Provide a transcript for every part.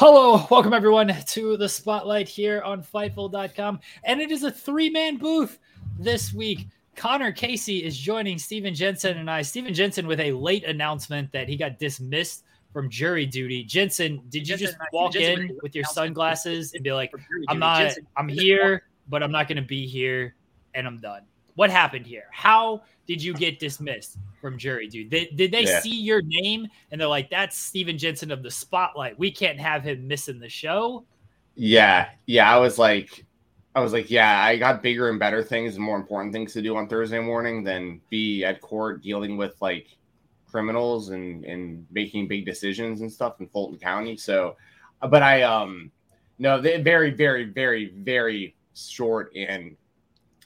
Hello, welcome everyone to the spotlight here on Fightful.com. And it is a three man booth this week. Connor Casey is joining Steven Jensen and I. Steven Jensen with a late announcement that he got dismissed from jury duty. Jensen, did you Jensen, just walk Jensen, in with your sunglasses and be like, I'm not, I'm here, but I'm not going to be here and I'm done? What happened here? How did you get dismissed from jury dude? Did, did they yeah. see your name and they're like, that's Steven Jensen of the spotlight. We can't have him missing the show? Yeah. Yeah. I was like, I was like, yeah, I got bigger and better things and more important things to do on Thursday morning than be at court dealing with like criminals and and making big decisions and stuff in Fulton County. So, but I um no, they very very very very short and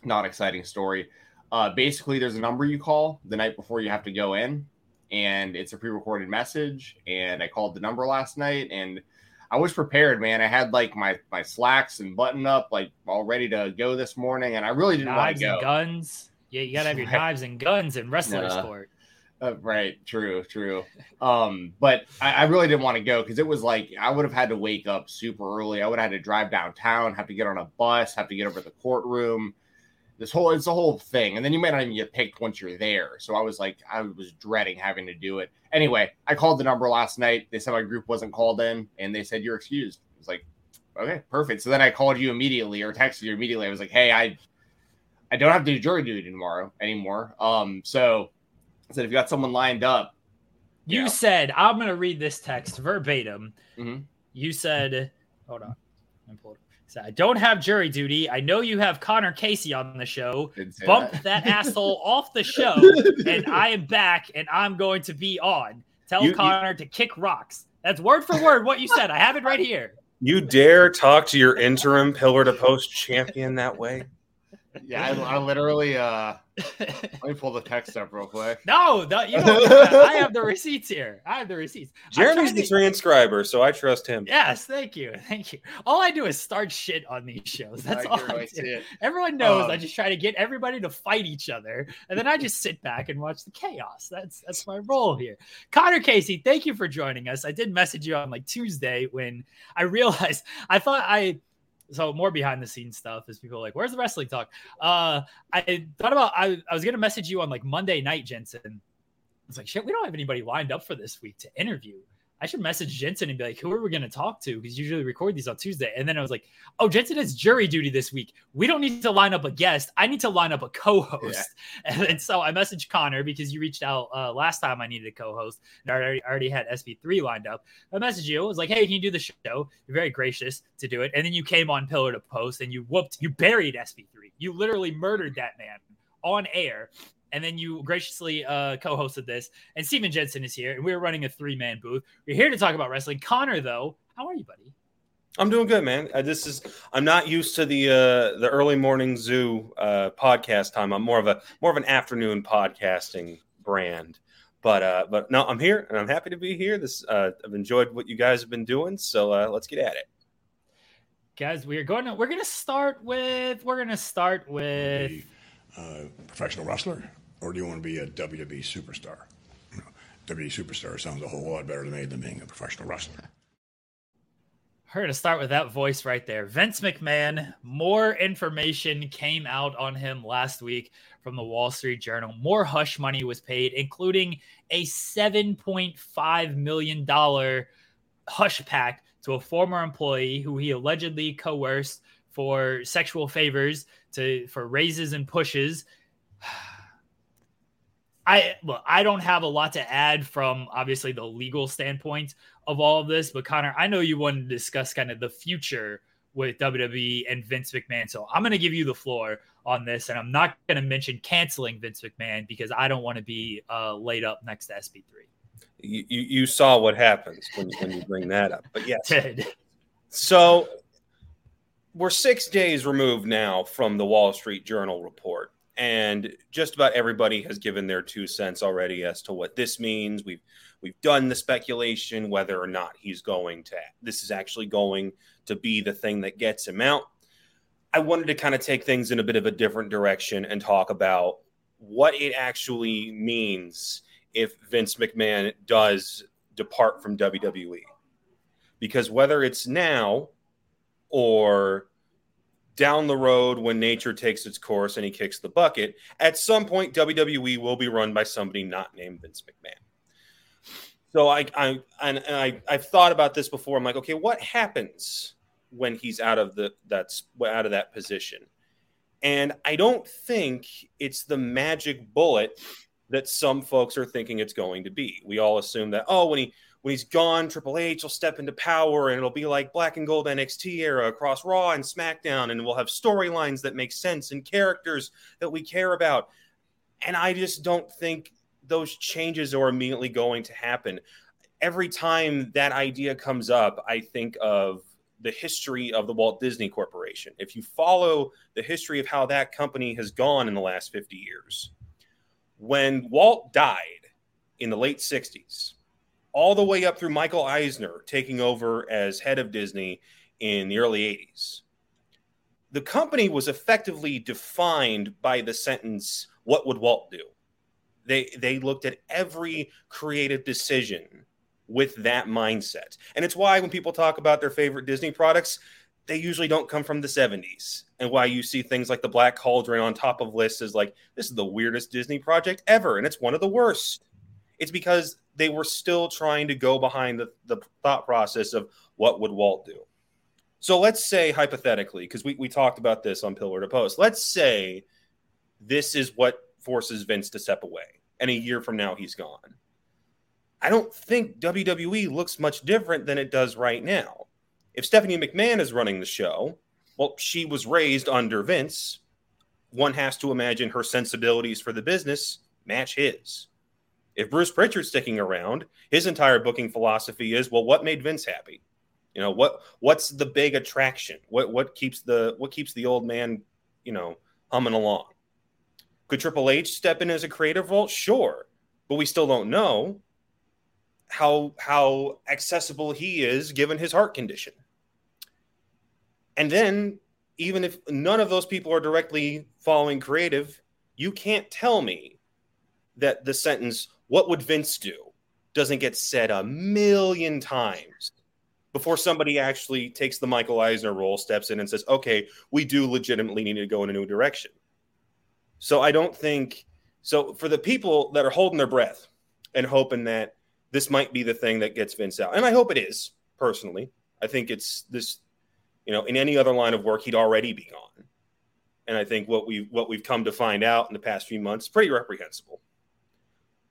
not exciting story. Uh, basically, there's a number you call the night before you have to go in, and it's a pre-recorded message. And I called the number last night, and I was prepared, man. I had like my my slacks and button up, like all ready to go this morning, and I really didn't want to go. Knives and guns. Yeah, you gotta have your knives and guns in wrestler nah. sport. Uh, right, true, true. Um, but I, I, really didn't want to go because it was like I would have had to wake up super early. I would have had to drive downtown, have to get on a bus, have to get over to the courtroom. This whole it's a whole thing, and then you might not even get picked once you're there. So I was like, I was dreading having to do it. Anyway, I called the number last night. They said my group wasn't called in, and they said you're excused. I was like, okay, perfect. So then I called you immediately or texted you immediately. I was like, hey, I I don't have to do jury duty tomorrow anymore. Um, so I said if you got someone lined up. You, said, I'm going to read this text verbatim. Mm-hmm. You said, hold on. I'm pulled. I don't have jury duty. I know you have Connor Casey on the show. Bump that, that asshole off the show, and I am back, and I'm going to be on. Tell you, Connor you, to kick rocks. That's word for word what you said. I have it right here. You dare talk to your interim pillar to post champion that way? Yeah, I, I literally uh let me pull the text up real quick. No, no you know, I have the receipts here. I have the receipts. Jeremy's the transcriber, so I trust him. Yes, thank you, thank you. All I do is start shit on these shows. That's I all I do. Everyone knows um, I just try to get everybody to fight each other, and then I just sit back and watch the chaos. That's that's my role here. Connor Casey, thank you for joining us. I did message you on like Tuesday when I realized I thought I so more behind the scenes stuff is people like, where's the wrestling talk? Uh, I thought about I, I was gonna message you on like Monday night, Jensen. I was like, shit, we don't have anybody lined up for this week to interview. I should message Jensen and be like, who are we going to talk to? Because usually record these on Tuesday. And then I was like, oh, Jensen has jury duty this week. We don't need to line up a guest. I need to line up a co-host. Yeah. And, so I messaged Connor because you reached out uh, last time I needed a co-host. And I already, already had SB3 lined up. I messaged you. I was like, hey, can you do the show? You're very gracious to do it. And then you came on Pillar to Post and you whooped, you buried SB3. You literally murdered that man on air and then you graciously uh, co-hosted this. And Steven Jensen is here, and we are running a three-man booth. We're here to talk about wrestling. Connor, though, how are you, buddy? I'm doing good, man. Uh, this is I'm not used to the uh, the early morning zoo uh, podcast time. I'm more of a more of an afternoon podcasting brand. But uh, but no, I'm here and I'm happy to be here. This uh, I've enjoyed what you guys have been doing, so uh, let's get at it, guys. We're going to we're going to start with we're going to start with uh, professional wrestler, or do you want to be a WWE superstar? WWE superstar sounds a whole lot better to me than being a professional wrestler. We're to start with that voice right there. Vince McMahon, more information came out on him last week from the Wall Street Journal. More hush money was paid, including a $7.5 million hush pact to a former employee who he allegedly coerced for sexual favors to for raises and pushes. I look, I don't have a lot to add from obviously the legal standpoint of all of this, but Connor, I know you wanted to discuss kind of the future with WWE and Vince McMahon. So I'm going to give you the floor on this, and I'm not going to mention canceling Vince McMahon because I don't want to be uh, laid up next to SB3. You, you, you saw what happens when, when you bring that up, but yes. so we're six days removed now from the Wall Street Journal report and just about everybody has given their two cents already as to what this means. We've we've done the speculation whether or not he's going to this is actually going to be the thing that gets him out. I wanted to kind of take things in a bit of a different direction and talk about what it actually means if Vince McMahon does depart from WWE. Because whether it's now or down the road when nature takes its course and he kicks the bucket, at some point WWE will be run by somebody not named Vince McMahon. So I I and I I've thought about this before. I'm like, okay, what happens when he's out of the that's out of that position? And I don't think it's the magic bullet that some folks are thinking it's going to be. We all assume that oh, when he when he's gone, Triple H will step into power and it'll be like black and gold NXT era across Raw and SmackDown, and we'll have storylines that make sense and characters that we care about. And I just don't think those changes are immediately going to happen. Every time that idea comes up, I think of the history of the Walt Disney Corporation. If you follow the history of how that company has gone in the last 50 years, when Walt died in the late 60s, all the way up through Michael Eisner taking over as head of Disney in the early 80s. The company was effectively defined by the sentence, What would Walt do? They, they looked at every creative decision with that mindset. And it's why when people talk about their favorite Disney products, they usually don't come from the 70s. And why you see things like the Black Cauldron on top of lists is like, this is the weirdest Disney project ever. And it's one of the worst. It's because they were still trying to go behind the, the thought process of what would Walt do. So let's say hypothetically, because we, we talked about this on Pillar to Post, let's say this is what forces Vince to step away, and a year from now he's gone. I don't think WWE looks much different than it does right now. If Stephanie McMahon is running the show, well, she was raised under Vince. One has to imagine her sensibilities for the business match his. If Bruce Pritchard's sticking around, his entire booking philosophy is, well, what made Vince happy? You know, what what's the big attraction? What what keeps the what keeps the old man, you know, humming along? Could Triple H step in as a creative role? Sure, but we still don't know how how accessible he is given his heart condition. And then, even if none of those people are directly following creative, you can't tell me that the sentence what would Vince do doesn't get said a million times before somebody actually takes the Michael Eisner role, steps in and says, okay, we do legitimately need to go in a new direction. So I don't think so. For the people that are holding their breath and hoping that this might be the thing that gets Vince out, and I hope it is personally. I think it's this, you know, in any other line of work, he'd already be gone. And I think what we what we've come to find out in the past few months is pretty reprehensible.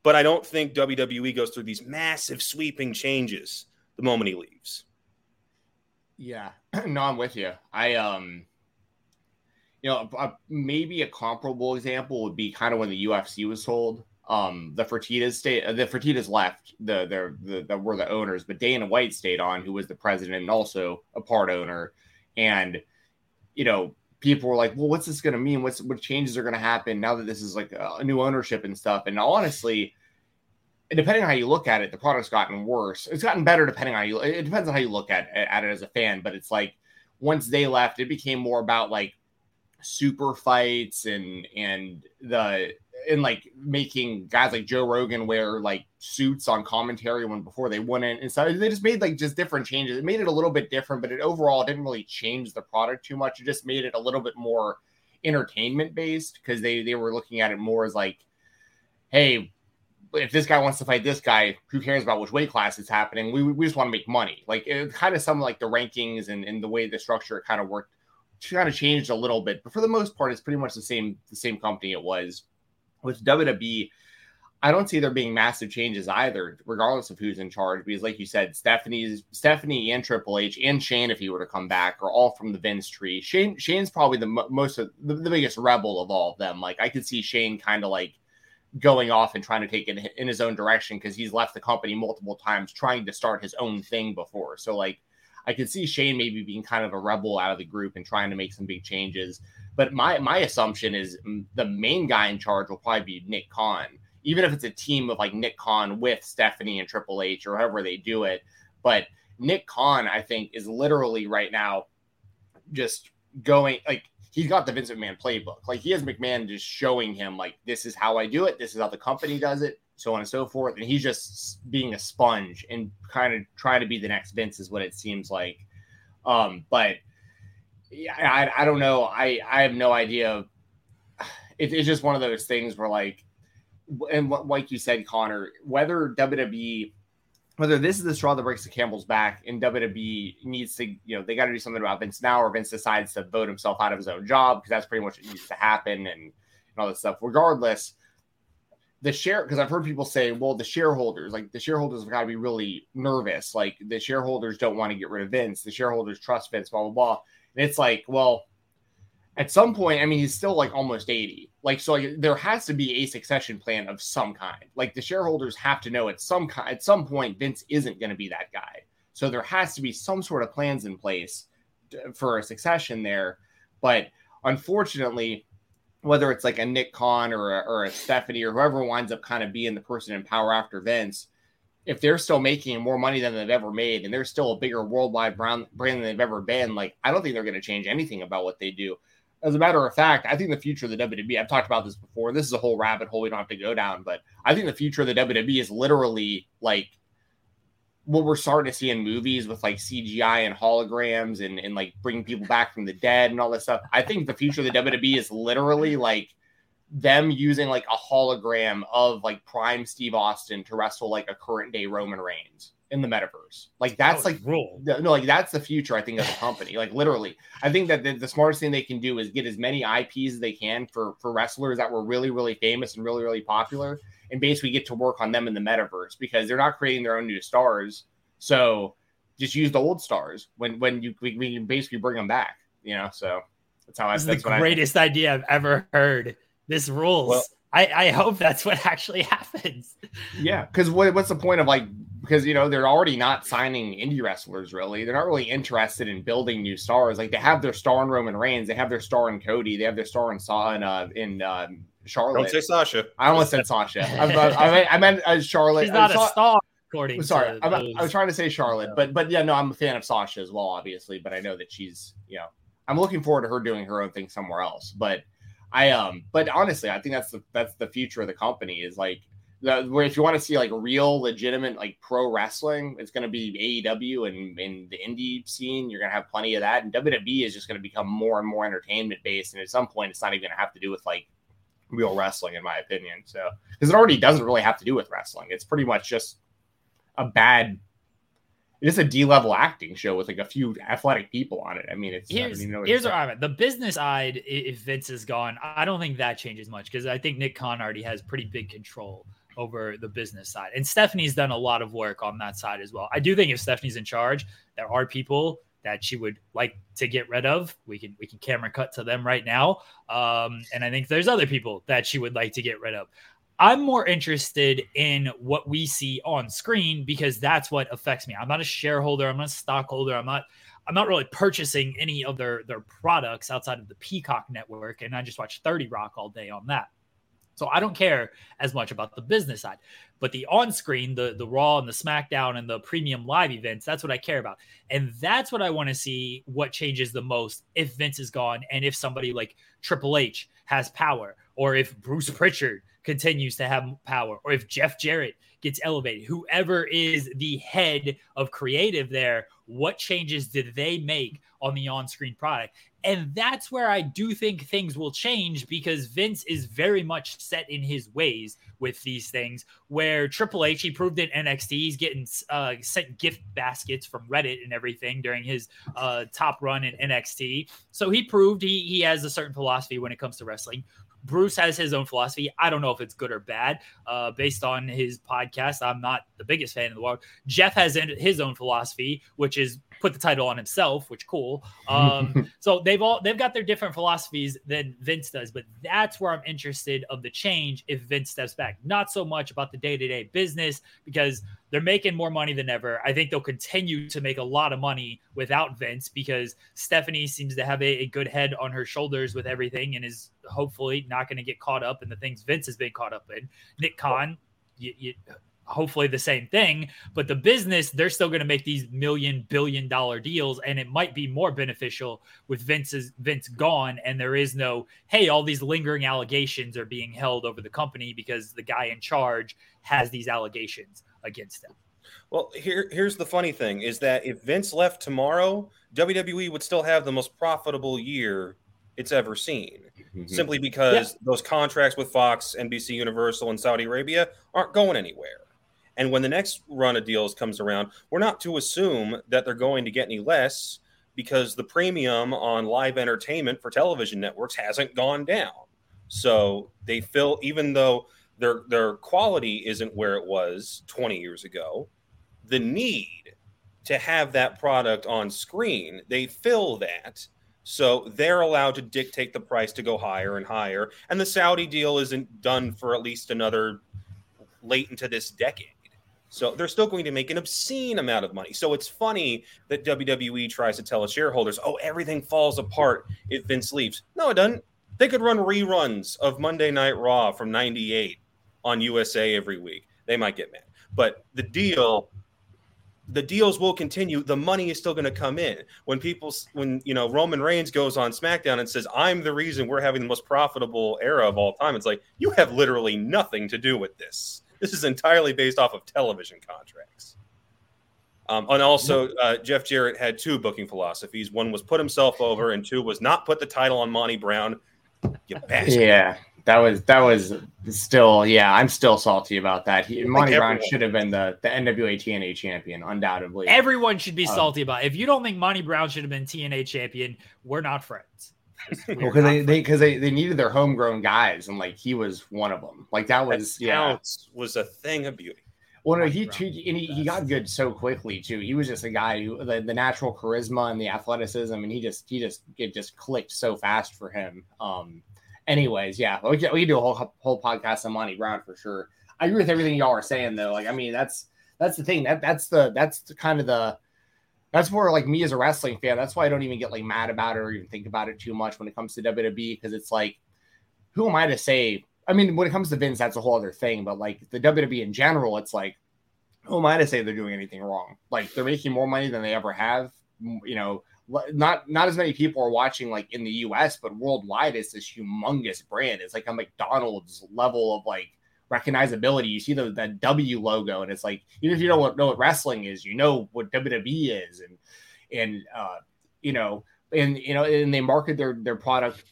But I don't think WWE goes through these massive sweeping changes the moment he leaves. Yeah, no, I'm with you. I um, you know, a, maybe a comparable example would be kind of when the UFC was sold. Um, the Fertitas stayed, the Fertitas left. The the the, the were the owners, but Dana White stayed on, who was the president and also a part owner. And you know, people were like, well, what's this going to mean? What's what changes are going to happen now that this is like a, new ownership and stuff? And honestly, depending on how you look at it, the product's gotten worse. It's gotten better depending on how you. It depends on how you look at at it as a fan. But it's like once they left, it became more about like super fights and and the and like making guys like Joe Rogan wear like suits on commentary when before they wouldn't and so they just made like just different changes. It made it a little bit different, but it overall didn't really change the product too much. It just made it a little bit more entertainment based because they they were looking at it more as like, hey, if this guy wants to fight this guy, who cares about which weight class it's happening? We, we just want to make money. Like it kind of some like the rankings and, and the way the structure kind of worked kind of changed a little bit, but for the most part, it's pretty much the same the same company it was. With WWE, I don't see there being massive changes either, regardless of who's in charge. Because, like you said, Stephanie's Stephanie and Triple H and Shane, if he were to come back, are all from the Vince tree. Shane Shane's probably the most of the, the biggest rebel of all of them. Like I could see Shane kind of like going off and trying to take it in his own direction because he's left the company multiple times trying to start his own thing before. So like I could see Shane maybe being kind of a rebel out of the group and trying to make some big changes. But my my assumption is mm, the main guy in charge will probably be Nick Khan, even if it's a team of like Nick Khan with Stephanie and Triple H or however they do it. But Nick Khan, I think, is literally right now just going like he's got the Vince McMahon playbook. Like he has McMahon just showing him like this is how I do it, this is how the company does it so on and so forth. And he's just being a sponge and kind of trying to be the next Vince, is what it seems like. Um, but yeah, I, I don't know. I, I have no idea. It, it's just one of those things where, like, and like you said, Connor, whether WWE, whether this is the straw that breaks the camel's back, and WWE needs to, you know, they got to do something about Vince now, or Vince decides to vote himself out of his own job because that's pretty much what needs to happen, and, and all this stuff. Regardless, the share because I've heard people say, well, the shareholders, like the shareholders have got to be really nervous. Like the shareholders don't want to get rid of Vince. The shareholders trust Vince, blah blah blah. And it's like, well, at some point, I mean, he's still like almost 80. Like, so like, there has to be a succession plan of some kind. Like the shareholders have to know at some at some point Vince isn't going to be that guy. So there has to be some sort of plans in place uh, for a succession there. But unfortunately, whether it's like a Nick Khan or a, or a Stephanie or whoever winds up kind of being the person in power after Vince, if they're still making more money than they've ever made and they're still a bigger worldwide brand, brand than they've ever been, like I don't think they're going to change anything about what they do. As a matter of fact, I think the future of the WWE, I've talked about this before. This is a whole rabbit hole we don't have to go down, but I think the future of the WWE is literally like what we're starting to see in movies with like CGI and holograms and, and like bringing people back from the dead and all this stuff. I think the future of the WWE is literally like them using like a hologram of like prime Steve Austin to wrestle like a current day Roman Reigns in the metaverse. Like that's like rule. No, like that's the future. I think of the company. like literally, I think that the, the, smartest thing they can do is get as many IPs as they can for for wrestlers that were really really famous and really really popular, and basically get to work on them in the metaverse because they're not creating their own new stars. So just use the old stars when when you we, we can basically bring them back. You know, so that's how this I. That's the greatest idea I've ever heard. This rules. Well, I, I hope that's what actually happens. Yeah, because what, what's the point of like because you know they're already not signing indie wrestlers really. They're not really interested in building new stars. Like they have their star in Roman Reigns, they have their star in Cody, they have their star in Saw in uh, in um, Charlotte. Don't say Sasha. I almost said Sasha. I, I, meant, I meant uh, Charlotte. She's not a star. According sorry, I, I was trying to say Charlotte, but but yeah, no, I'm a fan of Sasha as well, obviously. But I know that she's you know I'm looking forward to her doing her own thing somewhere else. But I um, but honestly, I think that's the that's the future of the company is like the, where if you want to see like real legitimate like pro wrestling, it's going to be AEW and in the indie scene. You're going to have plenty of that, and WWE is just going to become more and more entertainment based. And at some point, it's not even going to have to do with like real wrestling, in my opinion. So because it already doesn't really have to do with wrestling. It's pretty much just a bad it's a D level acting show with like a few athletic people on it. I mean, it's here's, I mean, here's I'm at. The business side, if Vince is gone, I don't think that changes much because I think Nick Khan already has pretty big control over the business side. And Stephanie's done a lot of work on that side as well. I do think if Stephanie's in charge, there are people that she would like to get rid of. We can we can camera cut to them right now. Um, and I think there's other people that she would like to get rid of. I'm more interested in what we see on screen because that's what affects me. I'm not a shareholder, I'm not a stockholder, I'm not I'm not really purchasing any of their their products outside of the Peacock network and I just watch 30 Rock all day on that. So I don't care as much about the business side. But the on-screen, the the Raw and the SmackDown and the premium live events, that's what I care about. And that's what I want to see what changes the most if Vince is gone and if somebody like Triple H has power or if Bruce Pritchard continues to have power or if Jeff Jarrett gets elevated, whoever is the head of creative there, what changes did they make on the on screen product? And that's where I do think things will change because Vince is very much set in his ways with these things. Where Triple H, he proved in NXT, he's getting uh, sent gift baskets from Reddit and everything during his uh, top run in NXT. So he proved he, he has a certain philosophy when it comes to wrestling. Bruce has his own philosophy. I don't know if it's good or bad. Uh, based on his podcast, I'm not the biggest fan in the world. Jeff has his own philosophy, which is put the title on himself, which cool. Um, so they've all they've got their different philosophies than Vince does, but that's where I'm interested of the change if Vince steps back. Not so much about the day to day business because they're making more money than ever. I think they'll continue to make a lot of money without Vince because Stephanie seems to have a, a good head on her shoulders with everything and is hopefully not going to get caught up in the things Vince has been caught up in. Nick Khan, you, you, hopefully the same thing but the business they're still going to make these million billion dollar deals and it might be more beneficial with vince's vince gone and there is no hey all these lingering allegations are being held over the company because the guy in charge has these allegations against them well here here's the funny thing is that if vince left tomorrow wwe would still have the most profitable year it's ever seen mm-hmm. simply because yeah. those contracts with fox nbc universal and saudi arabia aren't going anywhere and when the next run of deals comes around, we're not to assume that they're going to get any less because the premium on live entertainment for television networks hasn't gone down. So they fill, even though their their quality isn't where it was 20 years ago, the need to have that product on screen, they fill that. So they're allowed to dictate the price to go higher and higher. And the Saudi deal isn't done for at least another late into this decade. So they're still going to make an obscene amount of money. So it's funny that WWE tries to tell its shareholders, oh, everything falls apart if Vince leaves. No, it doesn't. They could run reruns of Monday Night Raw from 98 on USA every week. They might get mad. But the deal, the deals will continue. The money is still going to come in. When people, when, you know, Roman Reigns goes on SmackDown and says, I'm the reason we're having the most profitable era of all time, it's like, you have literally nothing to do with this this is entirely based off of television contracts. Um, and also, uh, Jeff Jarrett had two booking philosophies. One was put himself over, and two was not put the title on Monty Brown. You bastard. Yeah, that was that was still. Yeah, I'm still salty about that. He, Monty Brown should have been the the NWA TNA champion, undoubtedly. Everyone should be um, salty about. It. If you don't think Monty Brown should have been TNA champion, we're not friends because well, they because they, they, they needed their homegrown guys, and like he was one of them. Like that was that yeah was a thing of beauty. Well, no, he, he and he, he got good so quickly too. He was just a guy who the, the natural charisma and the athleticism, and he just he just it just clicked so fast for him. Um, anyways, yeah, we can, we can do a whole whole podcast on Monty Brown for sure. I agree with everything y'all are saying though. Like, I mean, that's that's the thing that that's the that's the kind of the that's more like me as a wrestling fan. That's why I don't even get like mad about it or even think about it too much when it comes to WWE because it's like, who am I to say? I mean, when it comes to Vince, that's a whole other thing. But like the WWE in general, it's like, who am I to say they're doing anything wrong? Like they're making more money than they ever have. You know, not not as many people are watching like in the U.S., but worldwide, it's this humongous brand. It's like a McDonald's level of like recognizability. You see the that W logo, and it's like even if you don't know what, wrestling is, you know what WWE is, and and uh, you know, and you know, and they market their their product.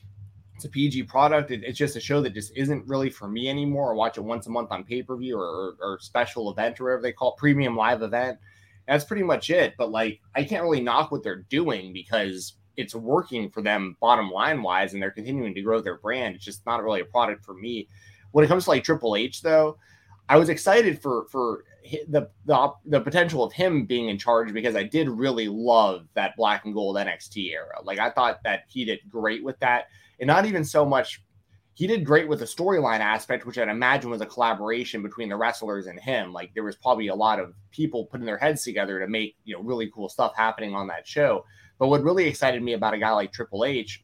It's a PG product. It, it's just a show that just isn't really for me anymore. I watch it once a month on pay per view or, or, or special event or whatever they call it, premium live event. That's pretty much it. But like, I can't really knock what they're doing because it's working for them bottom line wise, and they're continuing to grow their brand. It's just not really a product for me when it comes to like Triple H, though, I was excited for for the the the potential of him being in charge because I did really love that black and gold NXT era. Like I thought that he did great with that, and not even so much. He did great with the storyline aspect, which I'd imagine was a collaboration between the wrestlers and him. Like there was probably a lot of people putting their heads together to make you know really cool stuff happening on that show. But what really excited me about a guy like Triple H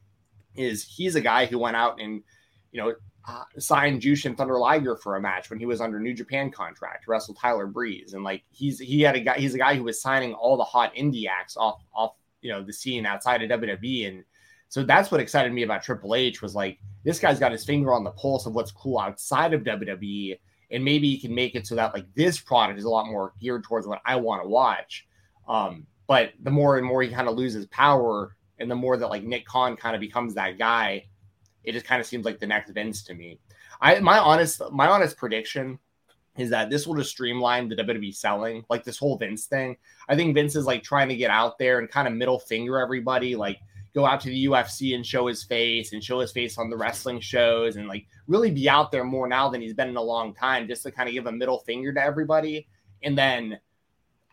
is he's a guy who went out and you know uh, signed Jushin Thunder Liger for a match when he was under New Japan contract, wrestled Tyler Breeze, and like he's he had a guy he's a guy who was signing all the hot indie acts off off you know the scene outside of WWE, and so that's what excited me about Triple H was like this guy's got his finger on the pulse of what's cool outside of WWE, and maybe he can make it so that like this product is a lot more geared towards what I want to watch. Um, but the more and more he kind of loses power, and the more that like Nick Khan kind of becomes that guy it just kind of seems like the next Vince to me. I my honest my honest prediction is that this will just streamline the WWE selling, like this whole Vince thing. I think Vince is like trying to get out there and kind of middle finger everybody, like go out to the UFC and show his face and show his face on the wrestling shows and like really be out there more now than he's been in a long time, just to kind of give a middle finger to everybody. And then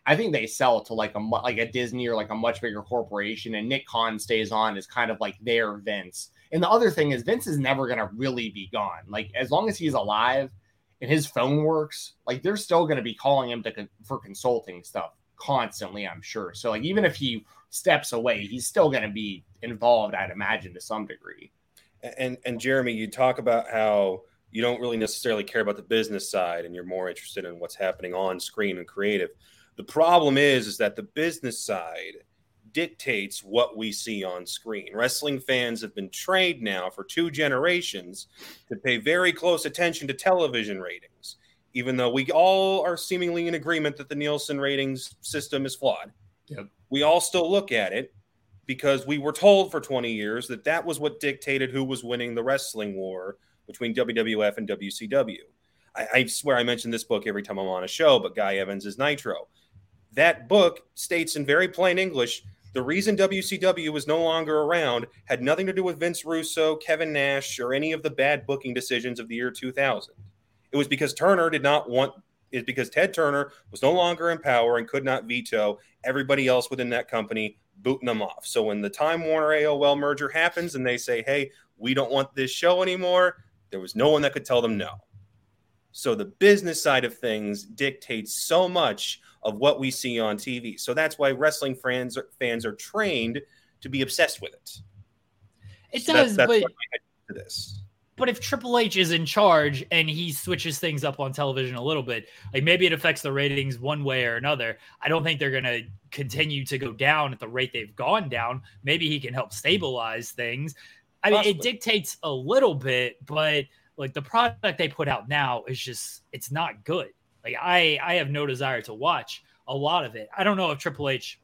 I think they sell to like a like a Disney or like a much bigger corporation, and Nick Khan stays on as kind of like their Vince. And the other thing is Vince is never going to really be gone. Like as long as he's alive and his phone works, like they're still going to be calling him to for consulting stuff constantly, I'm sure. So like even if he steps away, he's still going to be involved, I'd imagine to some degree. And and Jeremy, you talk about how you don't really necessarily care about the business side and you're more interested in what's happening on screen and creative. The problem is is that the business side dictates what we see on screen. Wrestling fans have been trained now for two generations to pay very close attention to television ratings, even though we all are seemingly in agreement that the Nielsen ratings system is flawed. Yep. We all still look at it because we were told for 20 years that that was what dictated who was winning the wrestling war between WWF and WCW. I, I swear I mention this book every time I'm on a show, but Guy Evans is Nitro. That book states in very plain English the reason WCW was no longer around had nothing to do with Vince Russo, Kevin Nash, or any of the bad booking decisions of the year 2000. It was because Turner did not want is because Ted Turner was no longer in power and could not veto everybody else within that company booting them off. So when the Time Warner AOL merger happens and they say, "Hey, we don't want this show anymore," there was no one that could tell them no. So the business side of things dictates so much of what we see on TV. So that's why wrestling fans are, fans are trained to be obsessed with it. It so does, that's, that's but this. But if Triple H is in charge and he switches things up on television a little bit, like maybe it affects the ratings one way or another. I don't think they're going to continue to go down at the rate they've gone down. Maybe he can help stabilize things. I mean, it dictates a little bit, but like the product they put out now is just it's not good. Like I I have no desire to watch a lot of it. I don't know if Triple H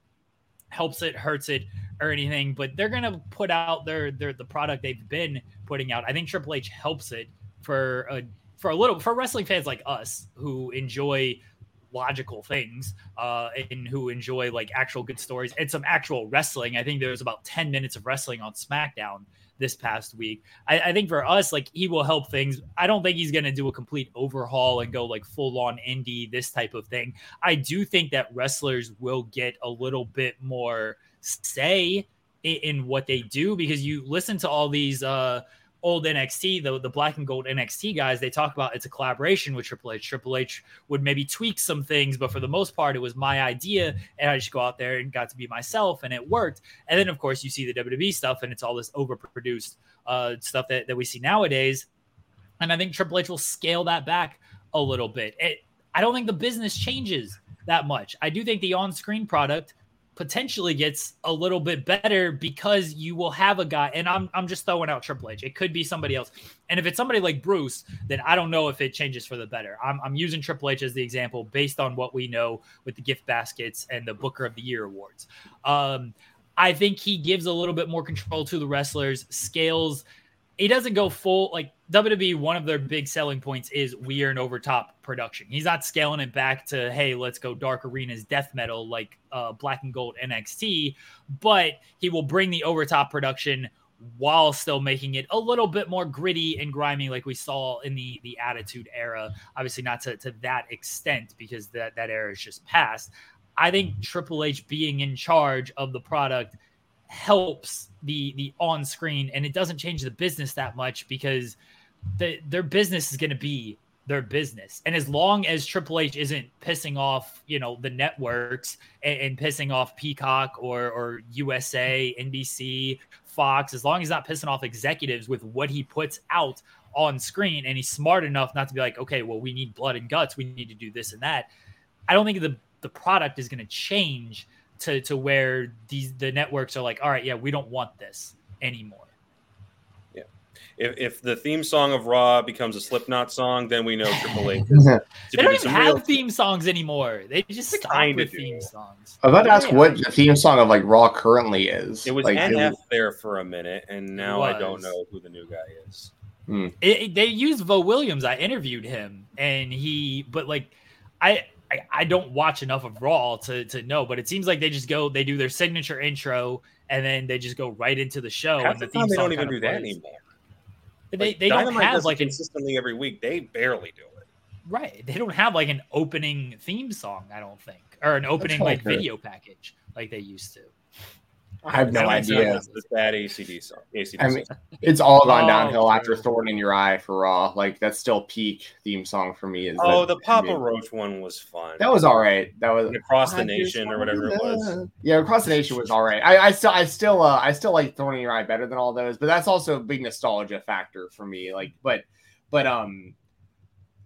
helps it, hurts it, or anything, but they're gonna put out their their the product they've been putting out. I think Triple H helps it for a for a little for wrestling fans like us who enjoy logical things uh and who enjoy like actual good stories and some actual wrestling. I think there was about 10 minutes of wrestling on SmackDown this past week. I, I, think for us, like he will help things. I don't think he's going to do a complete overhaul and go like full on indie, this type of thing. I do think that wrestlers will get a little bit more say in, in what they do because you listen to all these uh old NXT, the, the black and gold NXT guys, they talk about it's a collaboration with Triple H. Triple H would maybe tweak some things, but for the most part, it was my idea. And I just go out there and got to be myself, and it worked. And then, of course, you see the WWE stuff, and it's all this overproduced uh, stuff that, that we see nowadays. And I think Triple H will scale that back a little bit. It, I don't think the business changes that much. I do think the on screen product potentially gets a little bit better because you will have a guy and I'm I'm just throwing out Triple H. It could be somebody else. And if it's somebody like Bruce, then I don't know if it changes for the better. I'm I'm using Triple H as the example based on what we know with the gift baskets and the Booker of the Year awards. Um I think he gives a little bit more control to the wrestlers, scales he doesn't go full like WWE. One of their big selling points is we are an overtop production. He's not scaling it back to hey, let's go dark arenas, death metal like uh, Black and Gold NXT, but he will bring the overtop production while still making it a little bit more gritty and grimy, like we saw in the the Attitude Era. Obviously, not to, to that extent because that that era is just past. I think Triple H being in charge of the product helps the the on screen and it doesn't change the business that much because the, their business is going to be their business and as long as Triple H isn't pissing off you know the networks and, and pissing off Peacock or or USA NBC Fox as long as he's not pissing off executives with what he puts out on screen and he's smart enough not to be like, okay, well, we need blood and guts. We need to do this and that. I don't think the, the product is going to change to, to where these, the networks are like, all right, yeah, we don't want this anymore Yeah, if, if the theme song of Raw becomes a Slipknot song, then we know Triple H. they don't even have real... theme songs anymore. They just stop with theme songs. I was about to ask what the theme song of like Raw currently is. It was like, NF it... there for a minute, and now I don't know who the new guy is. Hmm. It, it, they used Vo Williams. I interviewed him, and he, but like, I, I, I don't watch enough of Raw to to know, but it seems like they just go, they do their signature intro, and then they just go right into the show. Half and the, the theme they don't even do plays. that anymore. They like, they don't have like consistently every week. They barely do it. Right. They don't have like an opening theme song. I don't think, or an opening like video package like they used to. I have no idea. It's bad ACD song. ACD I mean, it's all gone oh, downhill true. after Thorn in Your Eye for Raw. Like that's still peak theme song for me. Is oh, the, the Papa Roach one was fun. That was all right. That was across the nation or whatever it was. Yeah, across the nation was all right. I, I still, I still, uh, I still like Thorn in Your Eye better than all those, but that's also a big nostalgia factor for me. Like, but, but, um,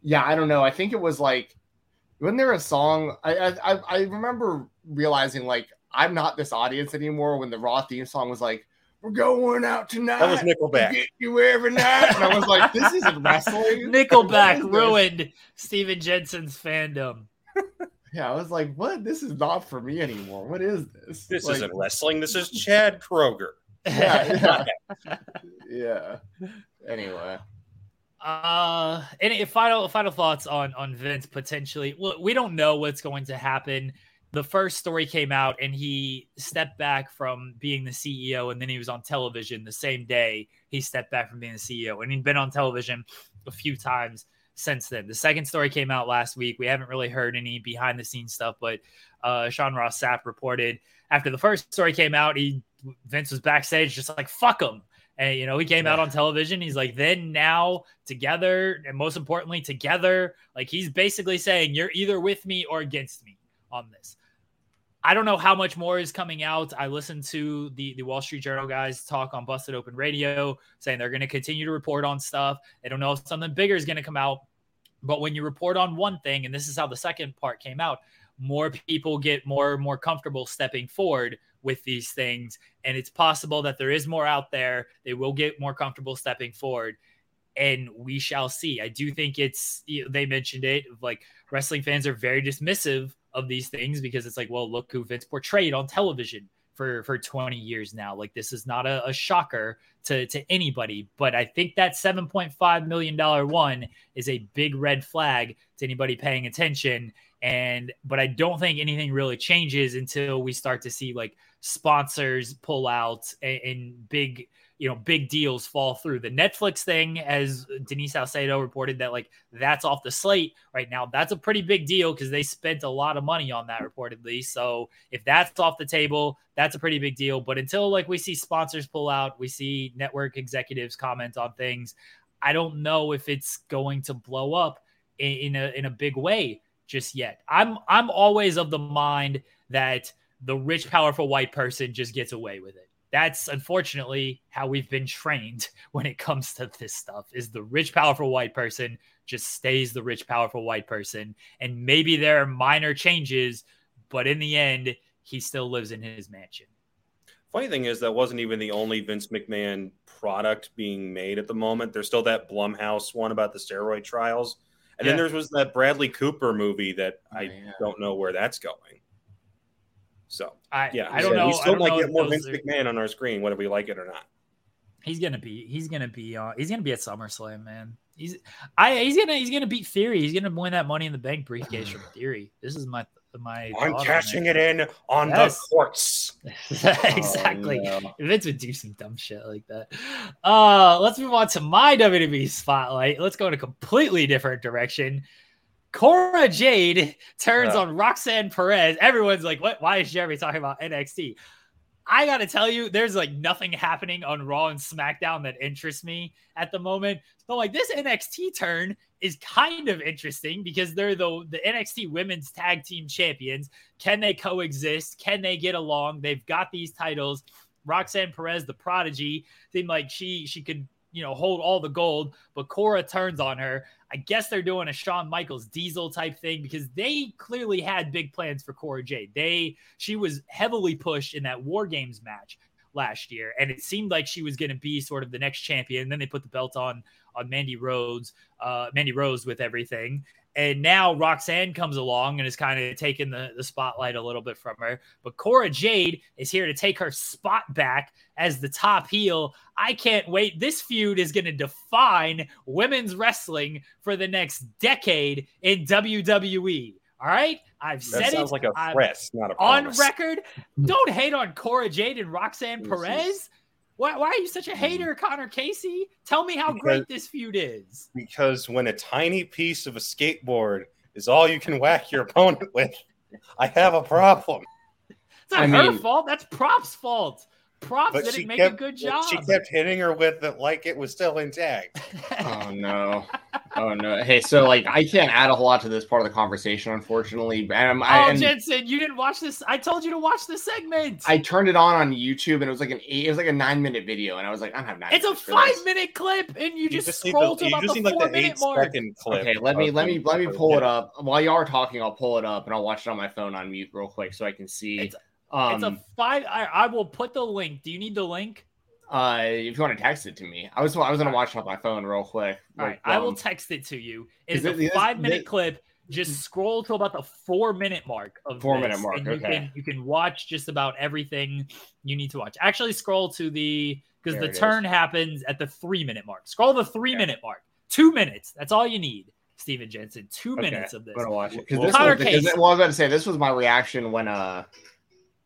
yeah, I don't know. I think it was like, wasn't there a song? I, I, I remember realizing like I'm not this audience anymore when the Raw theme song was like, we're going out tonight. That was Nickelback. Get you every night. And I was like, this isn't wrestling. Nickelback ruined Steven Jensen's fandom. Yeah, I was like, what? This is not for me anymore. What is this? This like, isn't wrestling. This is Chad Kroeger." Yeah. Yeah. yeah. Anyway. Uh, any final final thoughts on on Vince potentially? Well, we don't know what's going to happen the first story came out and he stepped back from being the CEO and then he was on television the same day he stepped back from being the CEO and he'd been on television a few times since then. The second story came out last week. We haven't really heard any behind the scenes stuff, but uh, Sean Ross Sapp reported after the first story came out, he Vince was backstage just like fuck him. And you know, he came out on television. He's like, then now together, and most importantly, together. Like he's basically saying, you're either with me or against me on this. I don't know how much more is coming out. I listened to the the Wall Street Journal guys talk on Busted Open Radio, saying they're going to continue to report on stuff. They don't know if something bigger is going to come out, but when you report on one thing, and this is how the second part came out, more people get more and more comfortable stepping forward with these things, and it's possible that there is more out there. They will get more comfortable stepping forward, and we shall see. I do think it's they mentioned it like wrestling fans are very dismissive of these things because it's like, well, look who Vince portrayed on television for for 20 years now. Like this is not a, a shocker to to anybody, but I think that 7.5 million dollar one is a big red flag to anybody paying attention. And but I don't think anything really changes until we start to see like sponsors pull out and, and big you know big deals fall through. The netflix thing as denise salcedo reported that like that's off the slate right now. That's a pretty big deal because they spent a lot of money on that reportedly. So if that's off the table that's a pretty big deal. But until like we see sponsors pull out we see network executives comment on things i don't know if it's going to blow up in, in a in a big way just yet. I'm i'm always of the mind that the rich powerful white person just gets away with it that's unfortunately how we've been trained when it comes to this stuff is the rich powerful white person just stays the rich powerful white person. And maybe there are minor changes but in the end he still lives in his mansion. Funny thing is that wasn't even the only vince mcmahon product being made at the moment. There's still that blumhouse one about the steroid trials. And yeah. then there was that bradley cooper movie that i don't know where that's going so I yeah, I don't know. We still might get more Vince are... McMahon on our screen, whether we like it or not. He's gonna be. He's gonna be. Uh, he's gonna be at SummerSlam, man. He's. I. He's gonna. He's gonna beat Theory. He's gonna win that Money in the Bank briefcase from Theory. This is my. My. I'm cashing it in on yes. the courts. exactly. Oh, no. Vince would do some dumb shit like that. Uh, let's move on to my WWE spotlight. Let's go in a completely different direction. Cora Jade turns on Roxanne Perez. Everyone's like, "What? Why is Jeremy talking about NXT?" I got to tell you, there's like nothing happening on Raw and SmackDown that interests me at the moment. So like this NXT turn is kind of interesting because they're the the NXT Women's Tag Team Champions. Can they coexist? Can they get along? They've got these titles. Roxanne Perez, the prodigy, seemed like she she could you know, hold all the gold. But Cora turns on her. I guess they're doing a Shawn Michaels Diesel type thing because they clearly had big plans for Cora Jade. They she was heavily pushed in that War Games match last year, and it seemed like she was going to be sort of the next champion. And then they put the belt on on Mandy Rose, uh, Mandy Rose with everything. And now Roxanne comes along and is kind of taking the, the spotlight a little bit from her. But Cora Jade is here to take her spot back as the top heel. I can't wait. This feud is going to define women's wrestling for the next decade in WWE. All right, I've that said sounds it. like a not a on promise. record. Don't hate on Cora Jade and Roxanne Perez. Is- Why, why are you such a hater, mm. Connor Casey? Tell me how Because- great this feud is. because when a tiny piece of a skateboard is all you can whack your opponent with, I have a problem. It's not I her mean- fault. That's Props' fault. Props But she didn't make kept, a good job. She kept hitting her with it like it was still intact. Oh no. Oh no. Hey, so like I can't add a whole lot to this part of the conversation, unfortunately. And I'm, I, oh, and Jensen, you didn't watch this. I told you to watch the segment. I turned it on on YouTube and it was like an eight, it was like a nine minute video, and I was like, I don't have nine. it's a minutes for five minute clip, and you, You just, just need scroll the, to you about just the need like four the minute mark. clip. Okay, let me let me let me pull it up while y'all are talking. I'll pull it up and I'll watch it on my phone on mute real quick so I can see. It's- um, it's a five. I, I will put the link. Do you need the link? uh, if you want to text it to me, I was I was gonna watch it on my phone real quick. All like, right, I will um, text it to you. It's is a five minute this- clip. Just scroll to about the four minute mark of Four this, minute mark, and you okay. can you can watch just about everything you need to watch. Actually, scroll to the because the turn happens at the three minute mark. Scroll the three minute mark. Two minutes. That's all you need, Steven Jensen. Two Okay, minutes of this. I'm gonna watch it because Well, this Connor was, Case. well, I was about to say this was my reaction when uh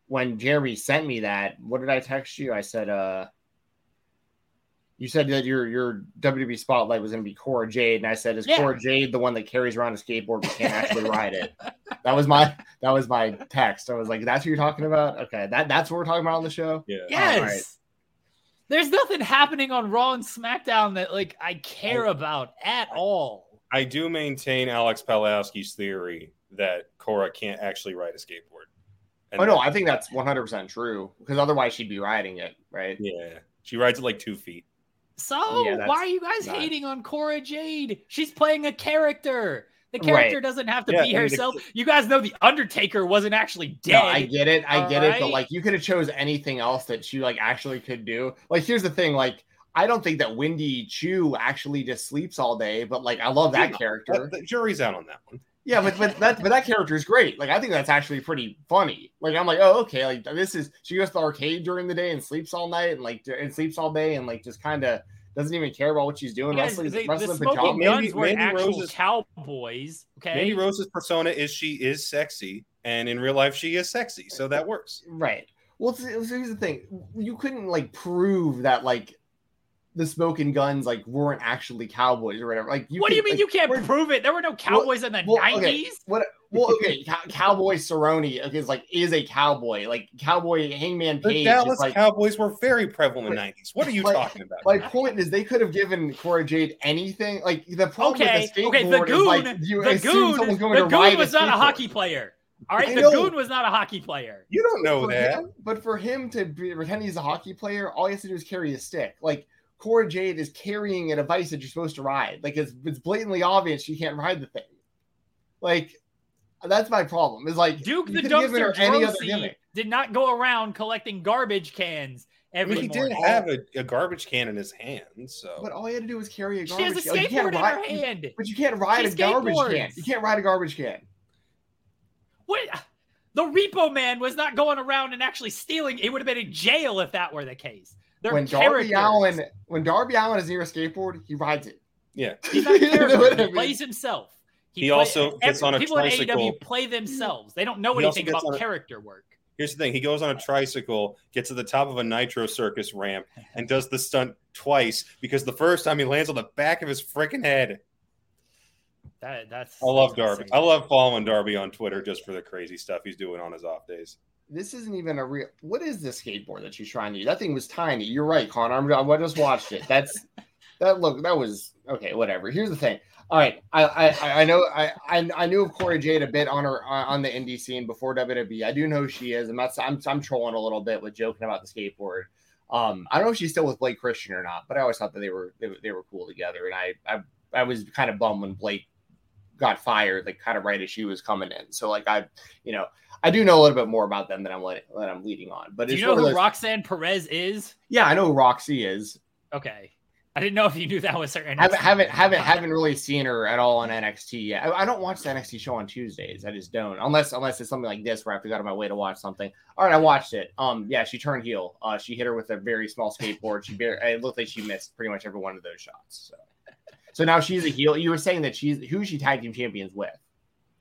when Jeremy sent me that. What did I text you? I said uh you said that your your WWE spotlight was gonna be Cora Jade, and I said, "Is Yeah. Cora Jade the one that carries around a skateboard but can't actually ride it?" That was my that was my text. I was like, "That's what you're talking about." Okay, that that's what we're talking about on the show. Yeah. Yes. All right. There's nothing happening on Raw and SmackDown that like I care Oh. about at all. I do maintain Alex Palowski's theory that Cora can't actually ride a skateboard. And Oh no, I think that's 100 percent true because otherwise she'd be riding it, right? yeah, she rides it like two feet. So Yeah, why are you guys not- hating on Cora Jade? She's playing a character. The Right. character doesn't have to Yeah, be I mean, the- herself. you guys know the Undertaker wasn't actually dead. No, I get it. I get it. But like, you could have chose anything else that she like actually could do. Like, here's the thing. Like, I don't think that Wendy Choo actually just sleeps all day. But like, I love that Yeah, character. The jury's out on that one. Yeah, but but that but that character is great. Like, I think that's actually pretty funny. Like, I'm like, oh, okay. Like, this is she goes to the arcade during the day and sleeps all night and like and sleeps all day and like just kind of doesn't even care about what she's doing. You guys, wrestling, they- the wrestling Smoking pajamas. Mandy- Guns were Mandy actual Rose's- cowboys. Okay, Mandy Rose's persona is she is sexy, and in real life she is sexy, so that works. Right. Well, so so here's the thing: you couldn't like prove that like the smoking guns like weren't actually cowboys or whatever. Like, you what do you mean like, you can't prove it? There were no cowboys in the well, okay. nineties. What? Well, okay, Cowboy Cerrone is like is a cowboy. Like Cowboy Hangman Page. The Page Dallas is like. Cowboys were very prevalent in the '90s. What are you like- talking about? My point is, they could have given Cora Jade anything. Like the problem Okay, with the okay, the skateboard is like goon, you the assume goon, someone's going the to ride goon was a not a hockey player. All right, I the know. goon was not a hockey player. you don't know for that. him- but for him to be, pretend he's a hockey player, all he has to do is carry a stick. Like Cora Jade is carrying a device that you're supposed to ride. Like it's it's blatantly obvious she can't ride the thing. Like that's my problem. Is like Duke the could've her dumpster any other did not go around collecting garbage cans I every mean, he did have a, a garbage can in his hand, so But all he had to do was carry a she has garbage a can. Like, you can't skateboard in ride- her hand. But you can't ride She a garbage can. You can't ride a garbage can. What? The Repo Man was not going around and actually stealing. It would have been in jail if that were the case. They're when characters. Darby Allin when Darby Allin is near a skateboard, he rides it. yeah. He's not a You know character. what he plays himself. He also gets on a people in tricycle. AEW play hmm. themselves. They don't know He anything about a- character work. Here's the thing: he goes on a tricycle, gets to the top of a nitro circus ramp, and does the stunt twice because the first time he lands on the back of his freaking head. That, that's. I love that's Darby. insane. I love following Darby on Twitter just for the crazy stuff he's doing on his off days. This isn't even a real. What is this skateboard that she's trying to use? That thing was tiny. You're right, Connor. I'm, I just watched it. That's that look. That was okay. Whatever. Here's the thing. All right, I I, I know I, I I knew of Cora Jade a bit on her on the indie scene before WWE. I do know who she is. I'm not. I'm I'm trolling a little bit with joking about the skateboard. Um, I don't know if she's still with Blake Christian or not, but I always thought that they were they, they were cool together, and I, I I was kind of bummed when Blake got fired, like kind of right as she was coming in. So like I, you know, I do know a little bit more about them than I'm letting, that I'm leading on. But do you know who those... Roxanne Perez is? Yeah, I know who Roxy is. Okay. I didn't know if you knew that was her. NXT haven't haven't haven't, haven't really seen her at all on NXT yet. I, I, don't watch the NXT show on Tuesdays. I just don't, unless unless it's something like this where I have to go out of my way to watch something. All right, I watched it. Um, yeah, she turned heel. Uh, she hit her with a very small skateboard. She barely, it looked like she missed pretty much every one of those shots. So, so now she's a heel. You were saying that she's who's she tag team champions with?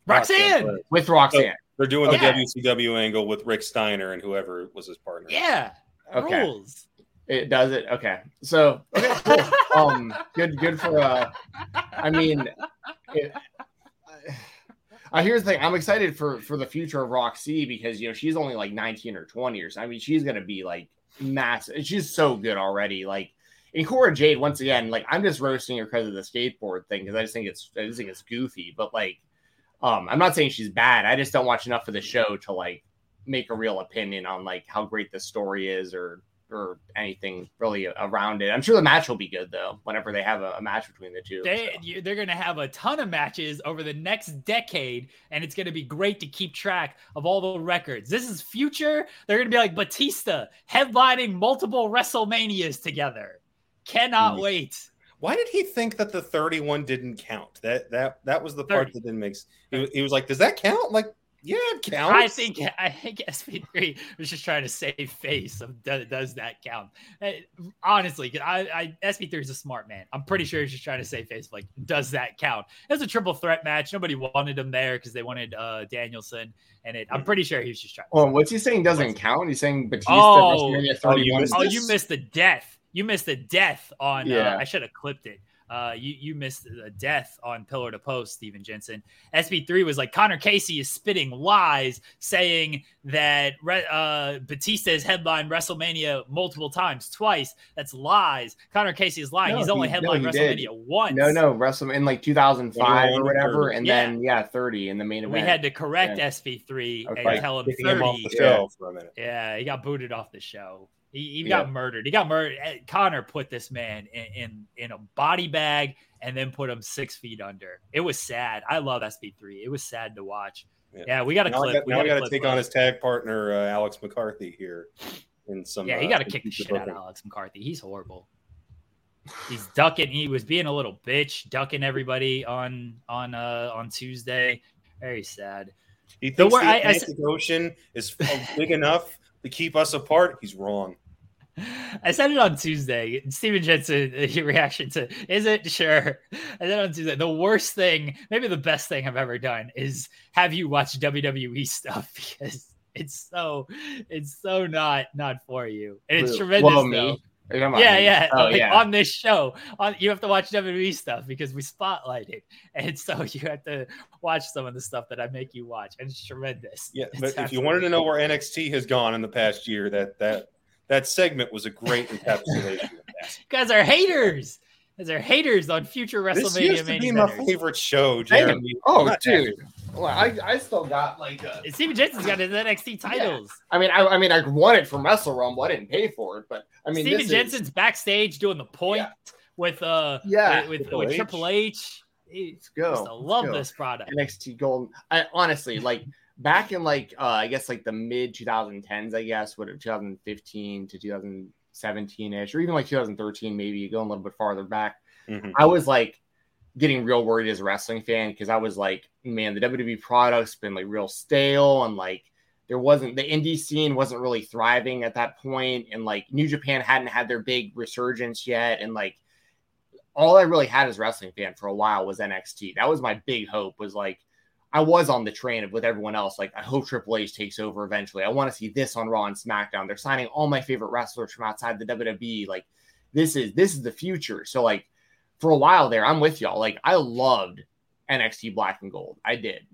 Roxanne. With Roxanne. So they're doing the WCW angle with Rick Steiner and whoever was his partner. Yeah. Okay. Rules. It does it. Okay. So okay, cool. um, good, good for. uh I mean, it, uh, here's the thing. I'm excited for for the future of Roxy because you know she's only like 19 or 20 or so. I mean, she's gonna be like massive. She's so good already. Like in Cora Jade, once again, like I'm just roasting her because of the skateboard thing because I just think it's I just think it's goofy. But like, um, I'm not saying she's bad. I just don't watch enough of the show to like make a real opinion on like how great the story is or or anything really around it. I'm sure the match will be good though. Whenever they have a, a match between the two, they so. they're going to have a ton of matches over the next decade, and it's going to be great to keep track of all the records. This is future. They're going to be like Batista headlining multiple WrestleManias together. Cannot mm. wait. Why did he think that the 31 didn't count? That that that was the part 30. that didn't make. He, he was like, "Does that count?" Like yeah, it counts. I think I think SP3 was just trying to save face of does, does that count? Honestly, I, I SP3 is a smart man. I'm pretty sure he's just trying to save face. Like, does that count? It was a triple threat match. Nobody wanted him there because they wanted uh, Danielson, and it. I'm pretty sure he was just trying. Oh, what's he saying? Doesn't count? He's saying Batista. Oh, oh, you missed, oh, you missed the death. You missed the death on. Uh, yeah. Uh, I should have clipped it. Uh, you you missed a death on pillar to post, Steven Jensen. SB3 was like Connor Casey is spitting lies, saying that uh, Batista has headlined WrestleMania multiple times, twice. That's lies. Connor Casey is lying. No, He's only he, headlined no, he WrestleMania did. once. No, no, WrestleMania in like 2005 or whatever, and yeah. then yeah, 30 in the main event. We had to correct yeah. SB3 okay. and tell him 30. Him yeah. yeah, he got booted off the show. He, he got murdered. He got murdered. Eh, Connor put this man in, in, in a body bag and then put him six feet under. It was sad. I love SP3. It was sad to watch. Yeah, yeah we got to clip. Got, we now we got to take on his tag partner uh, Alex McCarthy here in some. Yeah, he got to uh, kick the shit out of Alex McCarthy. He's horrible. He's ducking. He was being a little bitch, ducking everybody on on uh on Tuesday. Very sad. He thinks the, the Atlantic I, I, Ocean is big enough to keep us apart. He's wrong. I said it on Tuesday. Steven Jensen, your uh, reaction to is it sure? I said on Tuesday. The worst thing, maybe the best thing I've ever done is have you watch WWE stuff because it's so it's so not not for you. And it's tremendous. Well, me. Yeah, yeah. Oh, like, yeah. On this show, on you have to watch WWE stuff because we spotlight it, and so you have to watch some of the stuff that I make you watch, and it's tremendous. Yeah, it's but if you wanted to know where NXT has gone in the past year, that that that segment was a great encapsulation. you guys are haters. As are haters on future WrestleMania. This used to be my favorite show, Jeremy. Oh, dude. Well, I, I still got like a, Steven Jensen's got his NXT titles. Yeah. I mean, I, I mean, I won it from Wrestle Rumble. I didn't pay for it, but I mean, Steven Jensen's is... backstage doing the point yeah. with uh, yeah, with, with, Triple, with H. Triple H. Let's go. I love go. this product. NXT Gold. I honestly like back in like uh, I guess like the mid 2010s. I guess what 2015 to 2017 ish, or even like 2013, maybe going a little bit farther back. Mm-hmm. I was like getting real worried as a wrestling fan because I was like, man, the WWE product's been like real stale and like there wasn't the indie scene wasn't really thriving at that point and like New Japan hadn't had their big resurgence yet and like all I really had as wrestling fan for a while was NXT. That was my big hope was like I was on the train of with everyone else. Like I hope Triple H takes over eventually. I want to see this on Raw and SmackDown. They're signing all my favorite wrestlers from outside the WWE. Like this is this is the future. So like for a while there, I'm with y'all. Like I loved NXT Black and Gold. I did.